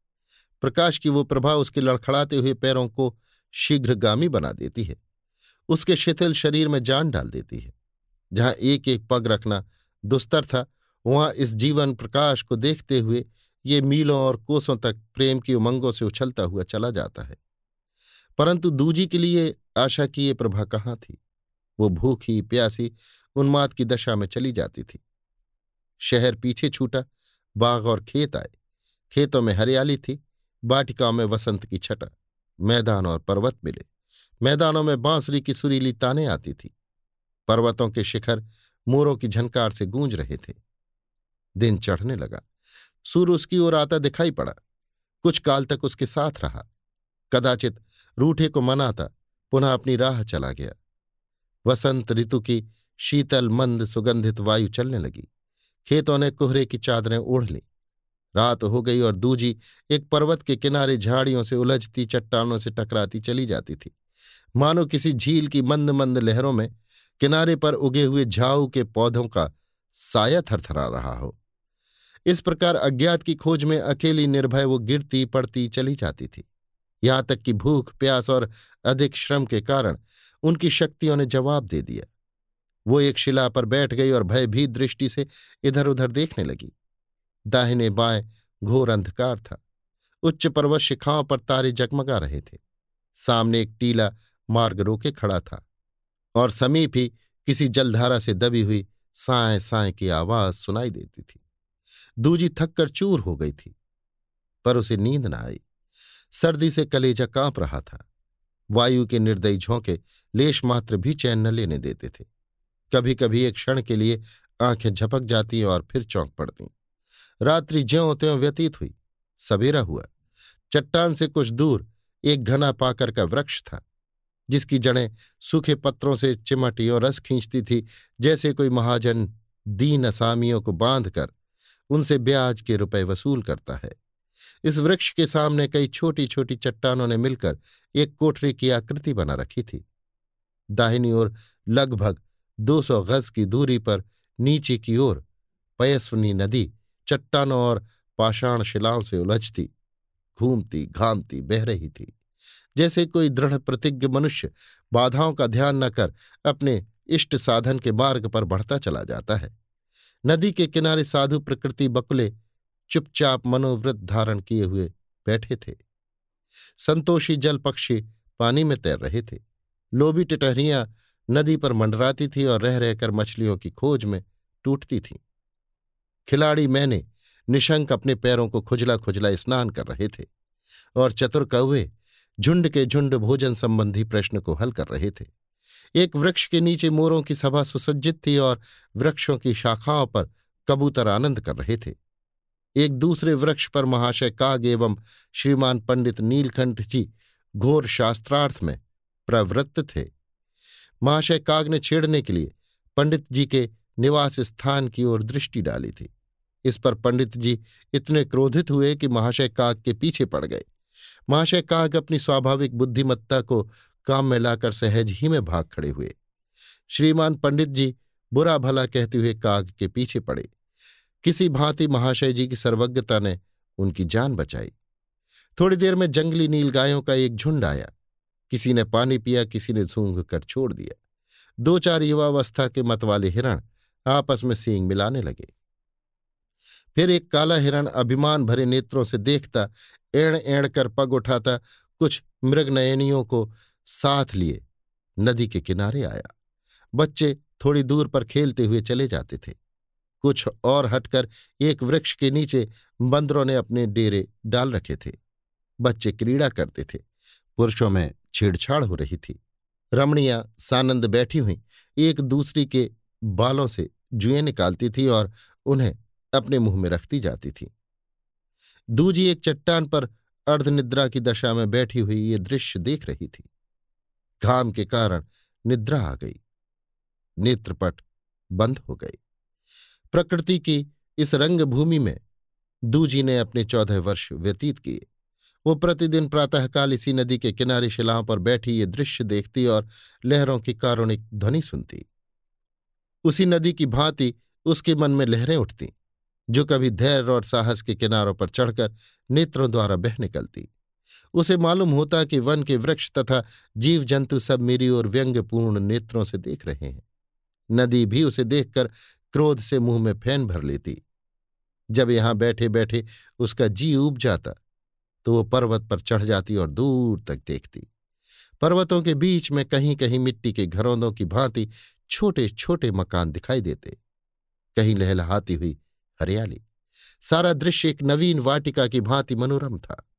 प्रकाश की वो प्रभा उसके लड़खड़ाते हुए पैरों को शीघ्रगामी बना देती है। उसके शिथिल शरीर में जान डाल देती है। जहाँ एक एक पग रखना दुस्तर था, वहाँ इस जीवन प्रकाश को देखते हुए ये मीलों और कोसों तक प्रेम की उमंगों से उछलता हुआ चला जाता है। परंतु दूजी के लिए आशा की ये प्रभा कहाँ थी? वो भूखी, प्यासी, उन्माद की दशा में चली जाती थी। शहर पीछे छूटा, बाग और खेत आए। खेतों में हरियाली थी, बाटिकाओं में वसंत की छटा। मैदान और पर्वत मिले। मैदानों में बांसुरी की सुरीली ताने आती थी। पर्वतों के शिखर मोरों की झनकार से गूंज रहे थे। दिन चढ़ने लगा। सूर्य उसकी ओर आता दिखाई पड़ा। कुछ काल तक उसके साथ रहा। कदाचित रूठे को मनाता पुनः अपनी राह चला गया। वसंत ऋतु की शीतल मंद सुगंधित वायु चलने लगी। खेतों ने कोहरे की चादरें ओढ़ ली। रात हो गई और दूजी एक पर्वत के किनारे झाड़ियों से उलझती, चट्टानों से टकराती चली जाती थी। मानो किसी झील की मंद मंद लहरों में किनारे पर उगे हुए झाऊ के पौधों का साया थरथरा रहा हो। इस प्रकार अज्ञात की खोज में अकेली निर्भय वो गिरती, पड़ती, चली जाती थी। यहाँ तक कि भूख, प्यास और अधिक श्रम के कारण उनकी शक्तियों ने जवाब दे दिया। वो एक शिला पर बैठ गई और भयभीत दृष्टि से इधर उधर देखने लगी। दाहिने बाएँ घोर अंधकार था। उच्च पर्वत शिखाओं पर तारे जगमगा रहे थे। सामने एक टीला मार्ग रोके खड़ा था और समीप ही किसी जलधारा से दबी हुई साय साए की आवाज़ सुनाई देती थी। दूजी थककर चूर हो गई थी, पर उसे नींद न आई। सर्दी से कलेजा काँप रहा था। वायु के निर्दयी झोंके लेश मात्र भी चैन न लेने देते थे। कभी कभी एक क्षण के लिए आँखें झपक जाती और फिर चौंक पड़ती। रात्रि ज्यों त्यों व्यतीत हुई। सवेरा हुआ। चट्टान से कुछ दूर एक घना पाकर का वृक्ष था, जिसकी जड़ें सूखे पत्रों से चिमटी और रस खींचती थी, जैसे कोई महाजन दीन असामियों को बांधकर उनसे ब्याज के रुपए वसूल करता है। इस वृक्ष के सामने कई छोटी छोटी चट्टानों ने मिलकर एक कोठरी की आकृति बना रखी थी। दाहिनी ओर लगभग दो सौ गज की दूरी पर नीचे की ओर पयस्वनी नदी चट्टानों और पाषाण शिलाओं से उलझती, घूमती, घामती, बह रही थी। जैसे कोई दृढ़ प्रतिज्ञ मनुष्य बाधाओं का ध्यान न कर अपने इष्ट साधन के मार्ग पर बढ़ता चला जाता है। नदी के किनारे साधु प्रकृति बकुले चुपचाप मनोवृत धारण किए हुए बैठे थे। संतोषी जल पक्षी पानी में तैर रहे थे। लोभी टिटहरियाँ नदी पर मंडराती थी और रह रहकर मछलियों की खोज में टूटती थी। खिलाड़ी मैंने निशंक अपने पैरों को खुजला खुजला स्नान कर रहे थे और चतुर कौवे झुंड के झुंड भोजन संबंधी प्रश्न को हल कर रहे थे। एक वृक्ष के नीचे मोरों की सभा सुसज्जित थी और वृक्षों की शाखाओं पर कबूतर आनंद कर रहे थे। एक दूसरे वृक्ष पर महाशय काग एवं श्रीमान पंडित नीलकंठ जी घोर शास्त्रार्थ में प्रवृत्त थे। महाशय काग ने छेड़ने के लिए पंडित जी के निवास स्थान की ओर दृष्टि डाली थी। इस पर पंडित जी इतने क्रोधित हुए कि महाशय काग के पीछे पड़ गए। महाशय काग अपनी स्वाभाविक बुद्धिमत्ता को काम में लाकर सहज ही में भाग खड़े हुए। श्रीमान पंडित जी बुरा भला कहते हुए काग के पीछे पड़े। किसी भांति महाशय जी की सर्वज्ञता ने उनकी जान बचाई। थोड़ी देर में जंगली नीलगायों का एक झुंड आया। किसी ने पानी पिया, किसी ने झूंघ कर छोड़ दिया। दो चार युवावस्था के मतवाले हिरण आपस में सींग मिलाने लगे। फिर एक काला हिरण अभिमान भरे नेत्रों से देखता एड़ एड़ कर पग उठाता, कुछ मृगनयनियों को साथ लिए, नदी के किनारे आया। बच्चे थोड़ी दूर पर खेलते हुए चले जाते थे। कुछ और हटकर एक वृक्ष के नीचे बंदरों ने अपने डेरे डाल रखे थे। बच्चे क्रीड़ा करते थे। पुरुषों में छेड़छाड़ हो रही थी। रमणियाँ सानंद बैठी हुई, एक दूसरी के बालों से जुएँ निकालती थी और उन्हें अपने मुँह में रखती जाती थी। दूजी एक चट्टान पर अर्धनिद्रा की दशा में बैठी हुई ये दृश्य देख रही थी। घाम के कारण निद्रा आ गई। नेत्रपट बंद हो गई प्रकृति की इस रंगभूमि में दूजी ने अपने चौदह वर्ष व्यतीत किए। वो प्रतिदिन प्रातःकाल इसी नदी के किनारे शिलाओं पर बैठी ये दृश्य देखती और लहरों की कारुणिक ध्वनि सुनती। उसी नदी की भांति उसके मन में लहरें उठती, जो कभी धैर्य और साहस के किनारों पर चढ़कर नेत्रों द्वारा बह निकलती। उसे मालूम होता कि वन के वृक्ष तथा जीव जंतु सब मेरी ओर व्यंग्यपूर्ण नेत्रों से देख रहे हैं। नदी भी उसे देखकर क्रोध से मुँह में फ़ैन भर लेती। जब यहाँ बैठे बैठे उसका जी उब जाता तो वो पर्वत पर चढ़ जाती और दूर तक देखती। पर्वतों के बीच में कहीं कहीं मिट्टी के घरौंदों की भांति छोटे छोटे मकान दिखाई देते। कहीं लहलहाती हुई हरियाली। सारा दृश्य एक नवीन वाटिका की भांति मनोरम था।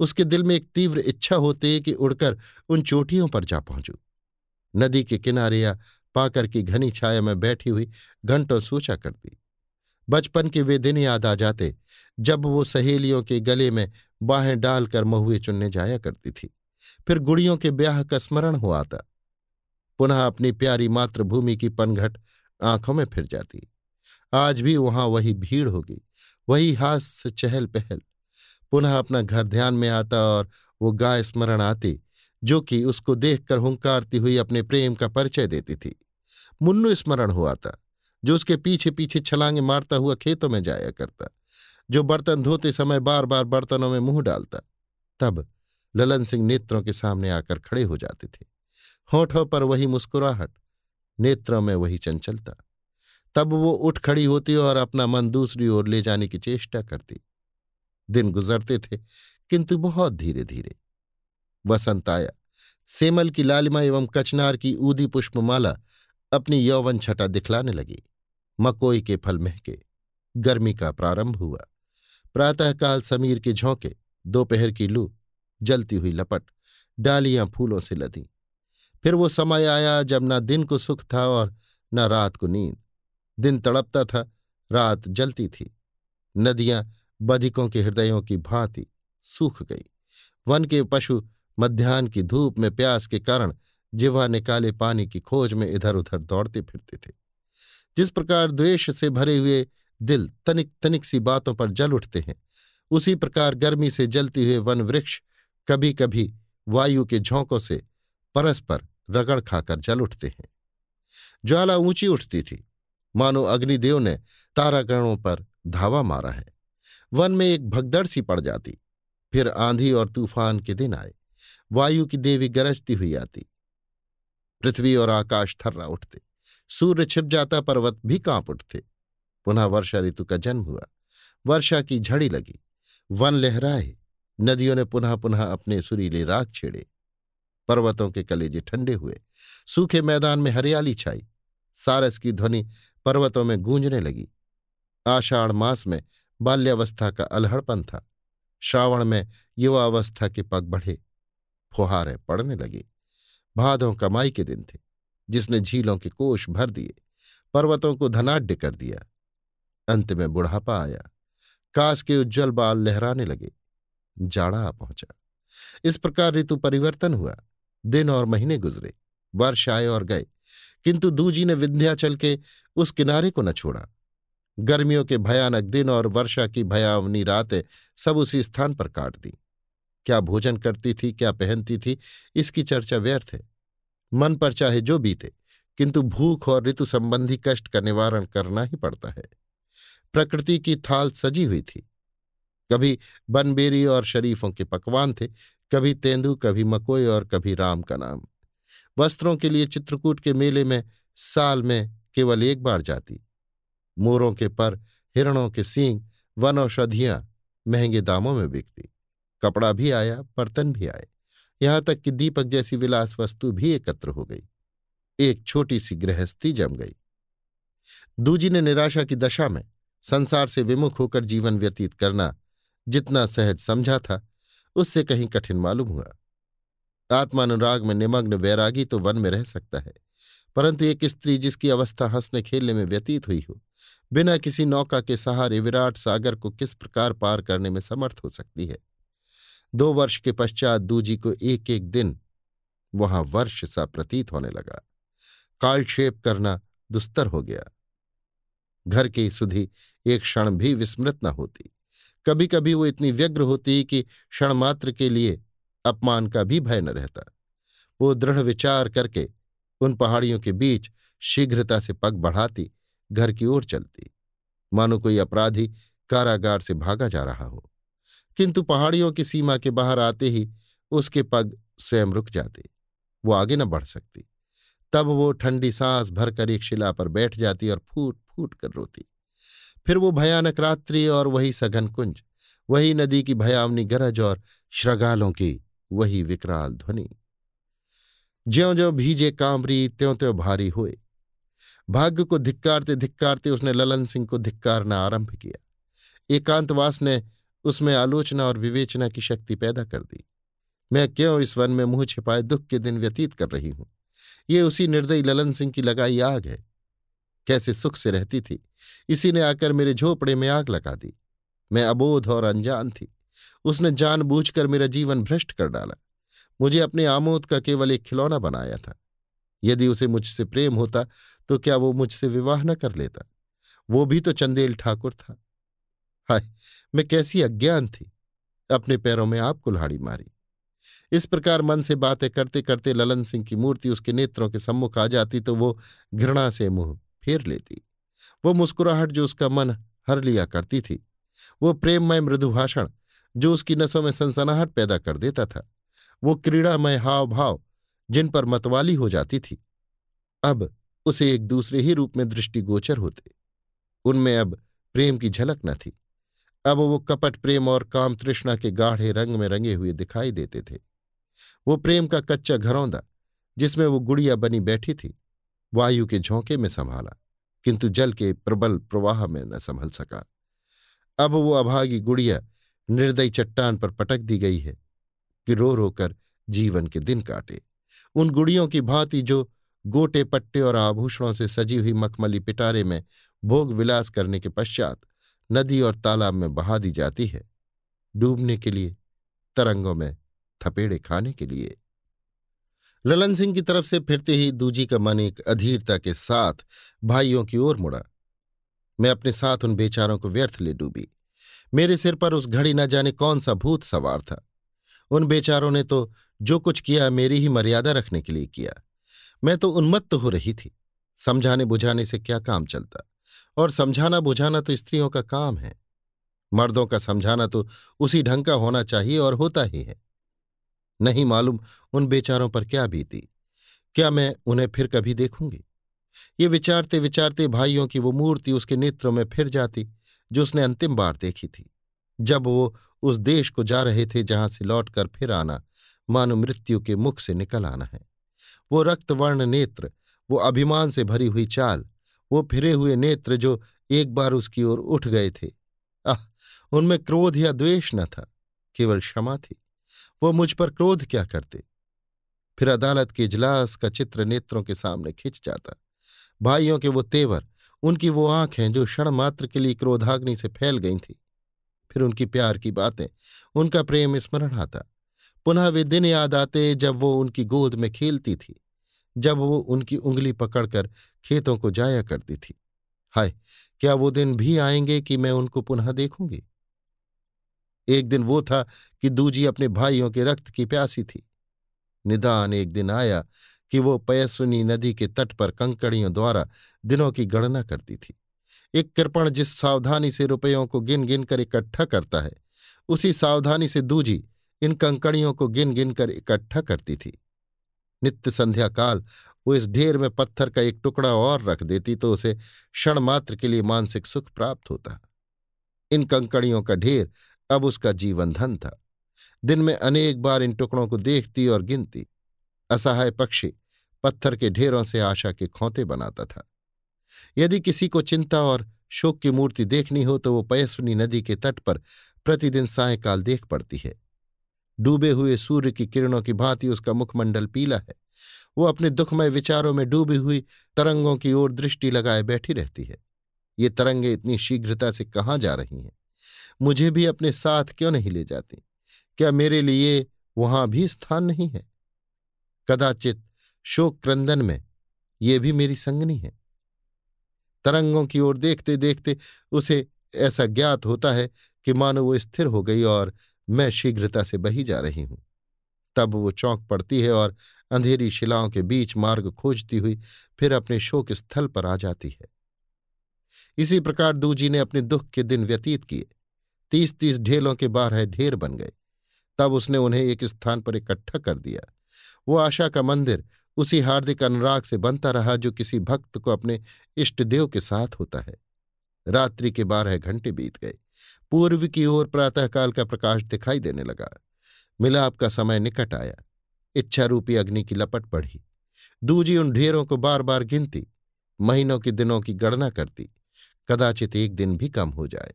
उसके दिल में एक तीव्र इच्छा होती कि उड़कर उन चोटियों पर जा पहुंचू। नदी के किनारे या पाकर की घनी छाया में बैठी हुई घंटों सोचा करती। बचपन के वे दिन याद आ जाते, जब वो सहेलियों के गले में बाहें डालकर महुए चुनने जाया करती थी। फिर गुड़ियों के ब्याह का स्मरण हो आता पुनः अपनी प्यारी मातृभूमि की पनघट आँखों में फिर जाती। आज भी वहाँ वही भीड़ होगी, वही हास्य चहल पहल पुनः अपना घर ध्यान में आता और वो गाय स्मरण आती, जो कि उसको देखकर हुंकारती हुई अपने प्रेम का परिचय देती थी। मुन्नू स्मरण हुआ था। जो उसके पीछे पीछे छलांगे मारता हुआ खेतों में जाया करता, जो बर्तन धोते समय बार बार बर्तनों में मुँह डालता। तब ललन सिंह नेत्रों के सामने आकर खड़े हो जाते थे। होठों पर वही मुस्कुराहट, नेत्रों में वही चंचलता। तब वो उठ खड़ी होती और अपना मन दूसरी ओर ले जाने की चेष्टा करती। दिन गुजरते थे, किंतु बहुत धीरे धीरे वसंत आया। सेमल की लालिमा एवं कचनार की ऊदी पुष्पमाला अपनी यौवन छटा दिखलाने लगी। मकोई के फल महके, गर्मी का प्रारंभ हुआ। प्रातःकाल समीर के झोंके, दोपहर की लू, जलती हुई लपट, डालियाँ फूलों से लदी। फिर वो समय आया जब न दिन को सुख था और न रात को नींद। दिन तड़पता था, रात जलती थी। नदियाँ बधिकों के हृदयों की भांति सूख गई। वन के पशु मध्यान्ह की धूप में प्यास के कारण जिवा निकाले पानी की खोज में इधर उधर दौड़ते फिरते थे। जिस प्रकार द्वेष से भरे हुए दिल तनिक तनिक सी बातों पर जल उठते हैं, उसी प्रकार गर्मी से जलते हुए वन वृक्ष कभी कभी वायु के झोंकों से परस्पर रगड़ खाकर जल उठते हैं। ज्वाला ऊँची उठती थी। मानो अग्निदेव ने तारागणों पर धावा मारा है। वन में एक भगदड़ सी पड़ जाती। फिर आंधी और तूफ़ान के दिन आए। वायु की देवी गरजती हुई आती। पृथ्वी और आकाश थर्रा उठते। सूर्य छिप जाता, पर्वत भी काँप उठते। पुनः वर्षा ऋतु का जन्म हुआ। वर्षा की झड़ी लगी। वन लहराए। नदियों ने पुनः पुनः अपने सुरीले राग छेड़े। पर्वतों के कलेजे ठंडे हुए। सूखे मैदान में हरियाली छाई। सारस की ध्वनि पर्वतों में गूंजने लगी। आषाढ़ मास में बाल्यावस्था का अलहड़पन था। श्रावण में युवावस्था के पग बढ़े। फुहारें पड़ने लगी। भादों कमाई के दिन थे। जिसने झीलों के कोष भर दिए, पर्वतों को धनाढ़ कर दिया। अंत में बुढ़ापा आया। कास के उज्जवल बाल लहराने लगे। जाड़ा आ पहुँचा। इस प्रकार ऋतु परिवर्तन हुआ। दिन और महीने गुजरे। वर्ष आए और गए। किंतु दूजी ने विंध्याचल के उस किनारे को न छोड़ा। गर्मियों के भयानक दिन और वर्षा की भयावनी रातें सब उसी स्थान पर काट दी। क्या भोजन करती थी, क्या पहनती थी, इसकी चर्चा व्यर्थ है। मन पर चाहे जो बीते, किंतु भूख और ऋतु संबंधी कष्ट का निवारण करना ही पड़ता है। प्रकृति की थाल सजी हुई थी। कभी बनबेरी और शरीफों के पकवान थे, कभी तेंदु, कभी मकोई और कभी राम का नाम। वस्त्रों के लिए चित्रकूट के मेले में साल में केवल एक बार जाती। मोरों के पर, हिरणों के सींग वन औषधियाँ महँगे दामों में बिकती। कपड़ा भी आया, बर्तन भी आए। यहाँ तक कि दीपक जैसी विलास वस्तु भी एकत्र हो गई। एक छोटी सी गृहस्थी जम गई। दूजी ने निराशा की दशा में संसार से विमुख होकर जीवन व्यतीत करना जितना सहज समझा था, उससे कहीं कठिन मालूम हुआ। आत्मानुराग में निमग्न वैरागी तो वन में रह सकता है, परंतु एक स्त्री जिसकी अवस्था हंसने खेलने में व्यतीत हुई हो, बिना किसी नौका के सहारे विराट सागर को किस प्रकार पार करने में समर्थ हो सकती है? दो वर्ष के पश्चात दूजी को एक एक दिन वहाँ वर्ष सा प्रतीत होने लगा। कालक्षेप करना दुस्तर हो गया। घर की सुधि एक क्षण भी विस्मृत न होती। कभी कभी वो इतनी व्यग्र होती कि क्षण मात्र के लिए अपमान का भी भय न रहता। वो दृढ़ विचार करके उन पहाड़ियों के बीच शीघ्रता से पग बढ़ाती, घर की ओर चलती। मानो कोई अपराधी कारागार से भागा जा रहा हो। किंतु पहाड़ियों की सीमा के बाहर आते ही उसके पग स्वयं रुक जाते। वो आगे न बढ़ सकती। तब वो ठंडी सांस भरकर एक शिला पर बैठ जाती और फूट फूट कर रोती। फिर वो भयानक रात्रि और वही सघन कुंज, वही नदी की भयावनी गरज और श्रगालों की वही विकराल ध्वनि। ज्यो ज्यो भीजे कामरी त्यों त्यों भारी हुए। भाग्य को धिक्कारते धिक्कारते उसने ललन सिंह को धिक्कारना आरंभ किया। एकांतवास ने उसमें आलोचना और विवेचना की शक्ति पैदा कर दी। मैं क्यों इस वन में मुँह छिपाए दुख के दिन व्यतीत कर रही हूँ? ये उसी निर्दयी ललन सिंह की लगाई आग है। कैसे सुख से रहती थी। इसी ने आकर मेरे झोपड़े में आग लगा दी। मैं अबोध और अनजान थी। उसने जानबूझकर मेरा जीवन भ्रष्ट कर डाला। मुझे अपने आमोद का केवल एक खिलौना बनाया था। यदि उसे मुझसे प्रेम होता तो क्या वो मुझसे विवाह न कर लेता? वो भी तो चंदेल ठाकुर था। हाय, मैं कैसी अज्ञान थी। अपने पैरों में आप कुल्हाड़ी मारी। इस प्रकार मन से बातें करते करते ललन सिंह की मूर्ति उसके नेत्रों के सम्मुख आ जाती तो वो घृणा से मुँह फेर लेती। वो मुस्कुराहट जो उसका मन हर लिया करती थी, वो प्रेममय मृदुभाषण जो उसकी नसों में सनसनाहट पैदा कर देता था, वो क्रीड़ामय हाव भाव जिन पर मतवाली हो जाती थी। अब उसे एक दूसरे ही रूप में दृष्टिगोचर होते। उनमें अब प्रेम की झलक न थी। अब वो कपट प्रेम और काम तृष्णा के गाढ़े रंग में रंगे हुए दिखाई देते थे। वो प्रेम का कच्चा घरौंदा, जिसमें वो गुड़िया बनी बैठी थी, वायु के झोंके में संभाला, किंतु जल के प्रबल प्रवाह में न संभल सका। अब वो अभागी गुड़िया निर्दयी चट्टान पर पटक दी गई है कि रो रो कर जीवन के दिन काटे। उन गुड़ियों की भांति जो गोटे पट्टे और आभूषणों से सजी हुई मखमली पिटारे में भोग विलास करने के पश्चात नदी और तालाब में बहा दी जाती है, डूबने के लिए, तरंगों में थपेड़े खाने के लिए। ललन सिंह की तरफ़ से फिरते ही दूजी का मन एक अधीरता के साथ भाइयों की ओर मुड़ा। मैं अपने साथ उन बेचारों को व्यर्थ ले डूबी। मेरे सिर पर उस घड़ी न जाने कौन सा भूत सवार था। उन बेचारों ने तो जो कुछ किया, मेरी ही मर्यादा रखने के लिए किया। मैं तो उन्मत्त हो रही थी। समझाने बुझाने से क्या काम चलता? और समझाना बुझाना तो स्त्रियों का काम है। मर्दों का समझाना तो उसी ढंग का होना चाहिए और होता ही है। नहीं मालूम उन बेचारों पर क्या बीती। क्या मैं उन्हें फिर कभी देखूँगी? ये विचारते विचारते भाइयों की वो मूर्ति उसके नेत्रों में फिर जाती, जो उसने अंतिम बार देखी थी। जब वो उस देश को जा रहे थे जहाँ से लौटकर फिर आना, मानो मृत्यु के मुख से निकल आना है। वो रक्तवर्ण नेत्र, वो अभिमान से भरी हुई चाल वो फिरे हुए नेत्र जो एक बार उसकी ओर उठ गए थे। आह, उनमें क्रोध या द्वेष न था, केवल क्षमा थी। वो मुझ पर क्रोध क्या करते? फिर अदालत के इजलास का चित्र नेत्रों के सामने खिंच जाता। भाइयों के वो तेवर, उनकी वो आँखें जो क्षण मात्र के लिए क्रोधाग्नि से फैल गई थी। फिर उनकी प्यार की बातें, उनका प्रेम स्मरण आता। पुनः वे दिन याद आते जब वो उनकी गोद में खेलती थी। जब वो उनकी उंगली पकड़कर खेतों को जाया करती थी। हाय, क्या वो दिन भी आएँगे कि मैं उनको पुनः देखूँगी? एक दिन वो था कि दूजी अपने भाइयों के रक्त की प्यासी थी। निदान एक दिन आया कि वो पयस्विनी नदी के तट पर कंकड़ियों द्वारा दिनों की गणना करती थी। एक कृपण जिस सावधानी से रुपयों को गिन गिन कर इकट्ठा करता है, उसी सावधानी से दूजी इन कंकड़ियों को गिन गिन कर इकट्ठा करती थी। नित्य संध्या काल, वो इस ढेर में पत्थर का एक टुकड़ा और रख देती तो उसे क्षण मात्र के लिए मानसिक सुख प्राप्त होता। इन कंकड़ियों का ढेर अब उसका जीवन धन था। दिन में अनेक बार इन टुकड़ों को देखती और गिनती। असहाय पक्षी पत्थर के ढेरों से आशा के खोते बनाता था। यदि किसी को चिंता और शोक की मूर्ति देखनी हो तो वो पयस्वनी नदी के तट पर प्रतिदिन सायकाल देख पड़ती है। डूबे हुए सूर्य की किरणों की भांति उसका मुखमंडल पीला है। वो अपने दुखमय विचारों में डूबी हुई तरंगों की ओर दृष्टि लगाए बैठी रहती है। ये तरंगे इतनी शीघ्रता से कहाँ जा रही हैं? मुझे भी अपने साथ क्यों नहीं ले जाती? क्या मेरे लिए वहाँ भी स्थान नहीं है? कदाचित शोक क्रंदन में ये भी मेरी संगनी है। तरंगों की ओर देखते देखते उसे ऐसा ज्ञात होता है कि मानो वो स्थिर हो गई और मैं शीघ्रता से बही जा रही हूँ। तब वो चौंक पड़ती है और अंधेरी शिलाओं के बीच मार्ग खोजती हुई फिर अपने शोक स्थल पर आ जाती है। इसी प्रकार दूजी ने अपने दुख के दिन व्यतीत किए। तीस तीस ढेलों के बारह ढेर बन गए। तब उसने उन्हें एक स्थान पर इकट्ठा कर दिया। वो आशा का मंदिर उसी हार्दिक अनुराग से बनता रहा जो किसी भक्त को अपने इष्ट देव के साथ होता है। रात्रि के बारह घंटे बीत गए। पूर्व की ओर प्रातःकाल का प्रकाश दिखाई देने लगा। मिलाप का समय निकट आया। इच्छा रूपी अग्नि की लपट पड़ी दूजी उन ढेरों को बार बार गिनती, महीनों के दिनों की गणना करती, कदाचित एक दिन भी कम हो जाए।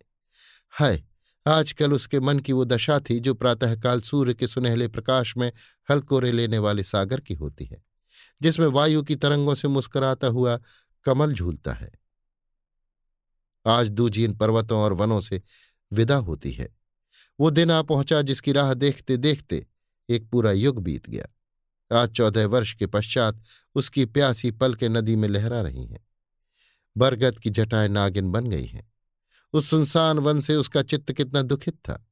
हाय, आजकल उसके मन की वो दशा थी जो प्रातःकाल सूर्य के सुनहले प्रकाश में हलकोरे लेने वाले सागर की होती है, जिसमें वायु की तरंगों से मुस्कुराता हुआ कमल झूलता है। आज दूजी इन पर्वतों और वनों से विदा होती है। वो दिन आ पहुँचा जिसकी राह देखते देखते एक पूरा युग बीत गया। आज चौदह वर्ष के पश्चात उसकी प्यासी पल के नदी में लहरा रही हैं। बरगद की जटाएँ नागिन बन गई हैं। उस सुनसान वन से उसका चित्त कितना दुखित था।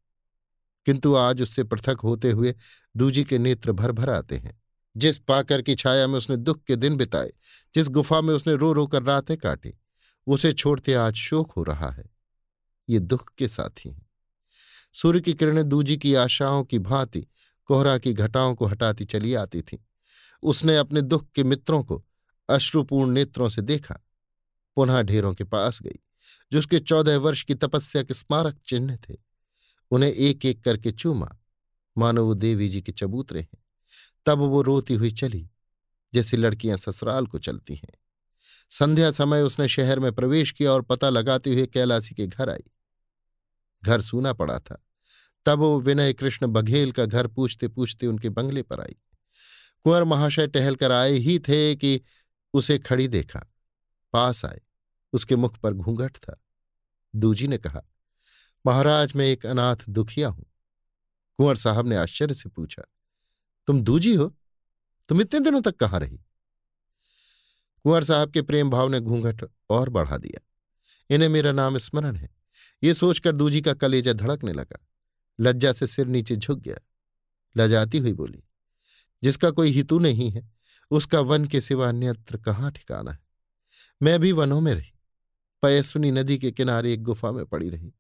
किंतु आज उससे पृथक होते हुए दूजी के नेत्र भर भर आते हैं। जिस पाकर की छाया में उसने दुख के दिन बिताए, जिस गुफा में उसने रो रो कर रातें काटी, उसे छोड़ते आज शोक हो रहा है। ये दुख के साथी हैं। सूर्य की किरणें दूजी की आशाओं की भांति कोहरा की घटाओं को हटाती चली आती थीं। उसने अपने दुख के मित्रों को अश्रुपूर्ण नेत्रों से देखा, पुनः ढेरों के पास गई जो उसके चौदह वर्ष की तपस्या के स्मारक चिन्ह थे। उन्हें एक एक करके चूमा, मानो वो देवी जी के चबूतरे हैं। तब वो रोती हुई चली, जैसी लड़कियाँ ससुराल को चलती हैं। संध्या समय उसने शहर में प्रवेश किया और पता लगाते हुए कैलासी के घर आई। घर सूना पड़ा था। तब वो विनय कृष्ण बघेल का घर पूछते पूछते उनके बंगले पर आई। कुंवर महाशय टहलकर आए ही थे कि उसे खड़ी देखा। पास आए। उसके मुख पर घूंघट था। दूजी ने कहा, महाराज, मैं एक अनाथ दुखिया हूँ। कुंवर साहब ने आश्चर्य से पूछा, तुम दूजी हो? तुम इतने दिनों तक कहाँ रही? कुंवर साहब के प्रेम भाव ने घूंघट और बढ़ा दिया। इन्हें मेरा नाम स्मरण है। ये सोचकर दूजी का कलेजा धड़कने लगा। लज्जा से सिर नीचे झुक गया। लजाती हुई बोली, जिसका कोई हितु नहीं है, उसका वन के सिवा अन्यत्र कहाँ ठिकाना है? मैं भी वनों में रही। पयस्वनी नदी के किनारे एक गुफा में पड़ी रही।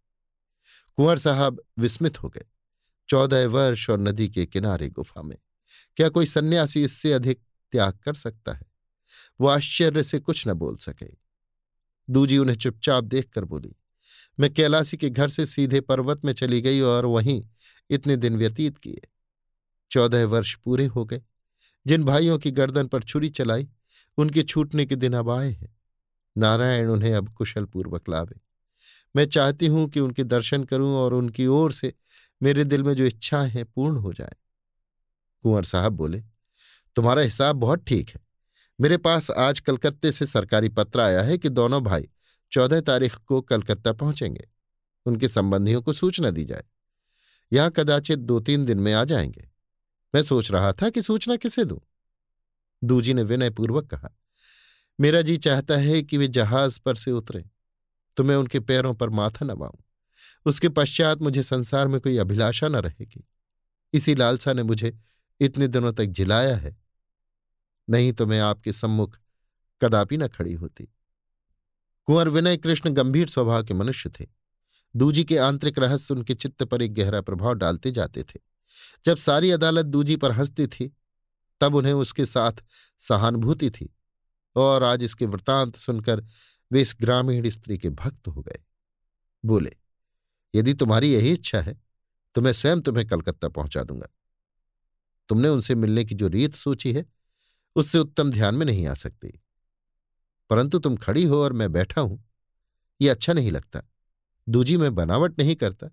कुंवर साहब विस्मित हो गए। चौदह वर्ष और नदी के किनारे गुफा में। क्या कोई सन्यासी इससे अधिक त्याग कर सकता है? वो आश्चर्य से कुछ न बोल सके। दूजी उन्हें चुपचाप देखकर बोली मैं कैलासी के घर से सीधे पर्वत में चली गई और वहीं इतने दिन व्यतीत किए। चौदह वर्ष पूरे हो गए। जिन भाइयों की गर्दन पर छुरी चलाई, उनके छूटने के दिन अब आए हैं। नारायण उन्हें अब कुशलपूर्वक लावे। मैं चाहती हूँ कि उनके दर्शन करूँ और उनकी ओर से मेरे दिल में जो इच्छाएँ हैं, पूर्ण हो जाए। कुंवर साहब बोले, तुम्हारा हिसाब बहुत ठीक है। मेरे पास आज कलकत्ते से सरकारी पत्र आया है कि दोनों भाई चौदह तारीख को कलकत्ता पहुँचेंगे। उनके संबंधियों को सूचना दी जाए। यहाँ कदाचित दो तीन दिन में आ जाएँगे। मैं सोच रहा था कि सूचना किसे दूँ? दूजी ने विनयपूर्वक कहा, मेरा जी चाहता है कि वे जहाज़ पर से उतरे। तो मैं उनके पैरों पर माथा नवाऊं उसके पश्चात मुझे संसार में कोई अभिलाषा न रहेगी। इसी लालसा ने मुझे इतने दिनों तक जिलाया है। नहीं तो मैं आपके सम्मुख कदापि न खड़ी होती। कुंवर विनय कृष्ण गंभीर स्वभाव के मनुष्य थे। दूजी के आंतरिक रहस्य उनके चित्त पर एक गहरा प्रभाव डालते जाते थे। जब सारी अदालत दूजी पर हंसती थी, तब उन्हें उसके साथ सहानुभूति थी और आज इसके वृतांत सुनकर वे इस ग्रामीण स्त्री के भक्त हो गए। बोले, यदि तुम्हारी यही इच्छा है तो मैं स्वयं तुम्हें कलकत्ता पहुँचा दूँगा। तुमने उनसे मिलने की जो रीत सोची है, उससे उत्तम ध्यान में नहीं आ सकती। परंतु तुम खड़ी हो और मैं बैठा हूँ। ये अच्छा नहीं लगता। दूजी में बनावट नहीं करता,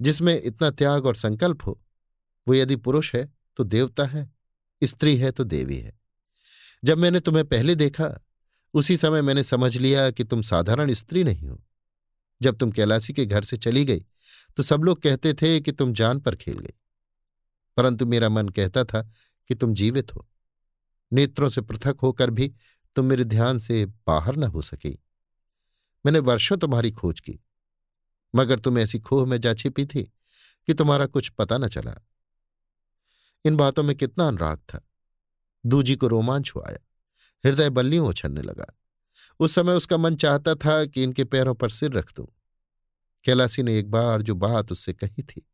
जिसमें इतना त्याग और संकल्प हो। वो यदि पुरुष है तो देवता है, स्त्री है तो देवी है। जब मैंने तुम्हें पहले देखा, उसी समय मैंने समझ लिया कि तुम साधारण स्त्री नहीं हो। जब तुम कैलासी के घर से चली गई तो सब लोग कहते थे कि तुम जान पर खेल गई। परंतु मेरा मन कहता था कि तुम जीवित हो। नेत्रों से पृथक होकर भी तुम मेरे ध्यान से बाहर न हो सकी। मैंने वर्षों तुम्हारी खोज की, मगर तुम ऐसी खोह में जा छिपी थी कि तुम्हारा कुछ पता न चला। इन बातों में कितना अनुराग था। दूजी को रोमांच हो आया, हृदय बल्लियों उछलने लगा। उस समय उसका मन चाहता था कि इनके पैरों पर सिर रख दूँ। कैलासी ने एक बार जो बात उससे कही थी,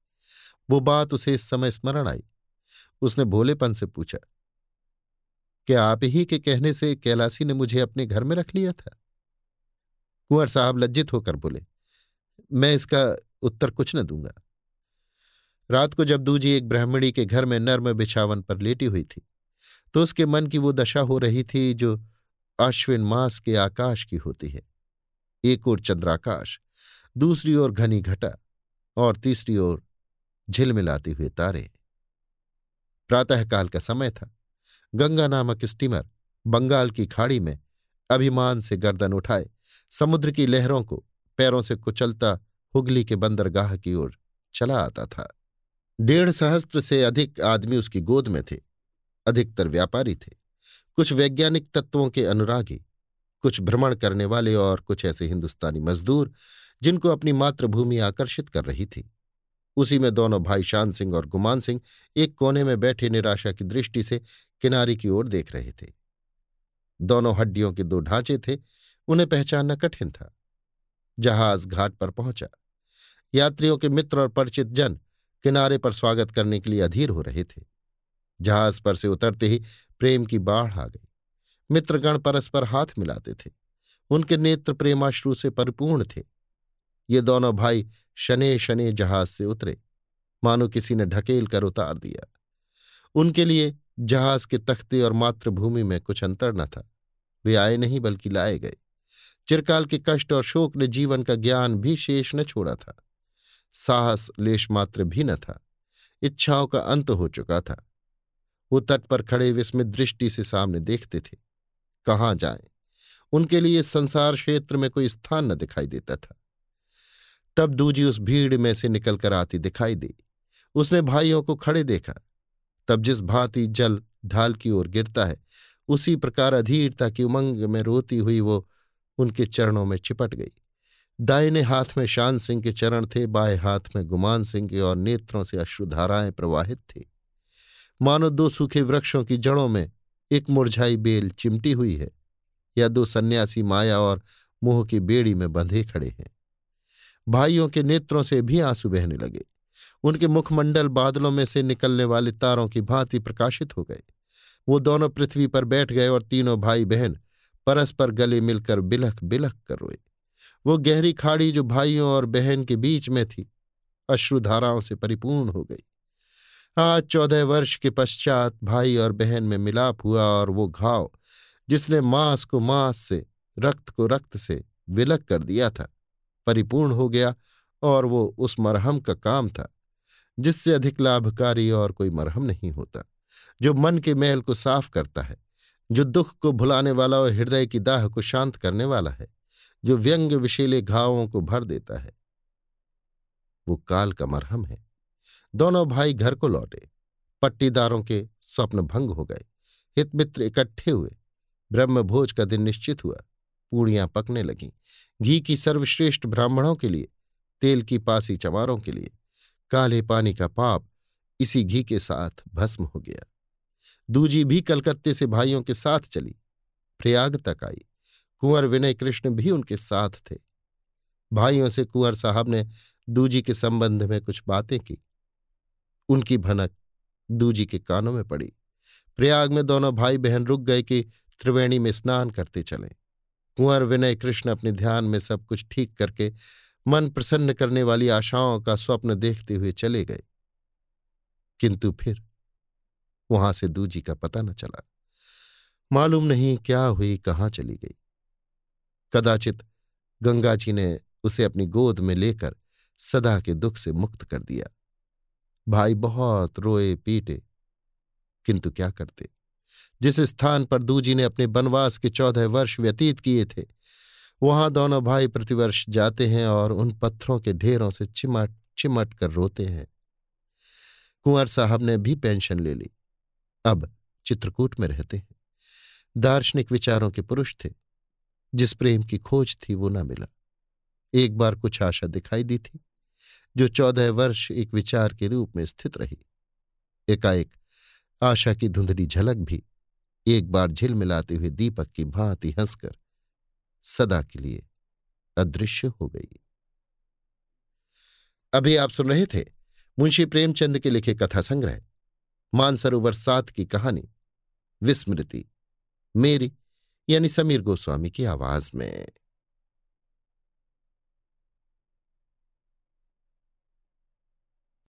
वो बात उसे इस समय स्मरण आई। उसने भोलेपन से पूछा क्या आप ही के कहने से कैलासी ने मुझे अपने घर में रख लिया था? कुंवर साहब लज्जित होकर बोले, मैं इसका उत्तर कुछ न दूँगा। रात को जब दूजी एक ब्राह्मणी के घर में नर्म बिछावन पर लेटी हुई थी तो उसके मन की वो दशा हो रही थी जो आश्विन मास के आकाश की होती है। एक ओर चंद्राकाश, दूसरी ओर घनी घटा और तीसरी ओर झिलमिलाते हुए तारे। प्रातःकाल का समय था। गंगा नामक स्टीमर बंगाल की खाड़ी में अभिमान से गर्दन उठाए, समुद्र की लहरों को, पैरों से कुचलता हुगली के बंदरगाह की ओर चला आता था। डेढ़ सहस्त्र से अधिक आदमी उसकी गोद में थे, अधिकतर व्यापारी थे। कुछ वैज्ञानिक तत्वों के अनुरागी, कुछ भ्रमण करने वाले और कुछ ऐसे हिंदुस्तानी मजदूर जिनको अपनी मातृभूमि आकर्षित कर रही थी। उसी में दोनों भाई शान सिंह और गुमान सिंह एक कोने में बैठे निराशा की दृष्टि से किनारे की ओर देख रहे थे। दोनों हड्डियों के दो ढांचे थे, उन्हें पहचानना कठिन था। जहाज़ घाट पर पहुँचा। यात्रियों के मित्र और परिचित जन किनारे पर स्वागत करने के लिए अधीर हो रहे थे। जहाज़ पर से उतरते ही प्रेम की बाढ़ आ गई। मित्रगण परस्पर हाथ मिलाते थे। उनके नेत्र प्रेमाश्रु से परिपूर्ण थे। ये दोनों भाई शने शने जहाज़ से उतरे। मानो किसी ने ढकेल कर उतार दिया। उनके लिए जहाज़ के तख्ते और मातृभूमि में कुछ अंतर न था। वे आए नहीं, बल्कि लाए गए। चिरकाल के कष्ट और शोक ने जीवन का ज्ञान भी शेष न छोड़ा था। साहस लेश मात्र भी न था। इच्छाओं का अंत हो चुका था। वो तट पर खड़े विस्मित दृष्टि से सामने देखते थे। कहाँ जाएँ? उनके लिए संसार क्षेत्र में कोई स्थान न दिखाई देता था। तब दूजी उस भीड़ में से निकलकर आती दिखाई दी। उसने भाइयों को खड़े देखा। तब जिस भांति जल ढाल की ओर गिरता है, उसी प्रकार अधीरता की उमंग में रोती हुई वो उनके चरणों में चिपट गई। दाहिने हाथ में शान सिंह के चरण थे, बाएँ हाथ में गुमान सिंह के और नेत्रों से अश्रुधाराएँ प्रवाहित थी। मानो दो सूखे वृक्षों की जड़ों में एक मुरझाई बेल चिमटी हुई है, या दो सन्यासी माया और मोह की बेड़ी में बंधे खड़े हैं। भाइयों के नेत्रों से भी आँसू बहने लगे। उनके मुखमंडल बादलों में से निकलने वाले तारों की भांति प्रकाशित हो गए। वो दोनों पृथ्वी पर बैठ गए और तीनों भाई बहन परस्पर गले मिलकर बिलख बिलख कर रोए। वो गहरी खाड़ी जो भाइयों और बहन के बीच में थी, अश्रुधाराओं से परिपूर्ण हो गई। आज चौदह वर्ष के पश्चात भाई और बहन में मिलाप हुआ और वो घाव जिसने मांस को मांस से, रक्त को रक्त से विलक कर दिया था। परिपूर्ण हो गया और वो उस मरहम का काम था, जिससे अधिक लाभकारी और कोई मरहम नहीं होता। जो मन के मैल को साफ़ करता है, जो दुख को भुलाने वाला और हृदय की दाह को शांत करने वाला है, जो व्यंग विशेले घावों को भर देता है, वो काल का मरहम है। दोनों भाई घर को लौटे, पट्टीदारों के स्वप्न भंग हो गए, हितमित्र इकट्ठे हुए, ब्रह्मभोज का दिन निश्चित हुआ, पूड़ियाँ पकने लगीं घी की सर्वश्रेष्ठ ब्राह्मणों के लिए, तेल की पासी चमारों के लिए, काले पानी का पाप इसी घी के साथ भस्म हो गया। दूजी भी कलकत्ते से भाइयों के साथ चली। प्रयाग तक आई। कुंवर विनय कृष्ण भी उनके साथ थे। भाइयों से कुंवर साहब ने दूजी के संबंध में कुछ बातें की। उनकी भनक दूजी के कानों में पड़ी। प्रयाग में दोनों भाई बहन रुक गए कि त्रिवेणी में स्नान करते चले। कुंवर विनय कृष्ण अपने ध्यान में सब कुछ ठीक करके मन प्रसन्न करने वाली आशाओं का स्वप्न देखते हुए चले गए। किंतु फिर वहाँ से दूजी का पता न चला। मालूम नहीं क्या हुई, कहाँ चली गई। कदाचित गंगा जी ने उसे अपनी गोद में लेकर सदा के दुख से मुक्त कर दिया। भाई बहुत रोए पीटे, किंतु क्या करते? जिस स्थान पर दूजी ने अपने बनवास के चौदह वर्ष व्यतीत किए थे, वहाँ दोनों भाई प्रतिवर्ष जाते हैं और उन पत्थरों के ढेरों से चिमट चिमट कर रोते हैं। कुंवर साहब ने भी पेंशन ले ली। अब चित्रकूट में रहते हैं। दार्शनिक विचारों के पुरुष थे। जिस प्रेम की खोज थी, वो न मिला। एक बार कुछ आशा दिखाई दी थी, जो चौदह वर्ष एक विचार के रूप में स्थित रही। एकाएक आशा की धुंधली झलक भी एक बार झिलमिलाते हुए दीपक की भांति हंसकर सदा के लिए अदृश्य हो गई। अभी आप सुन रहे थे मुंशी प्रेमचंद के लिखे कथा संग्रह, मानसरोवर सात की कहानी, विस्मृति, मेरी, यानी समीर गोस्वामी की आवाज़ में।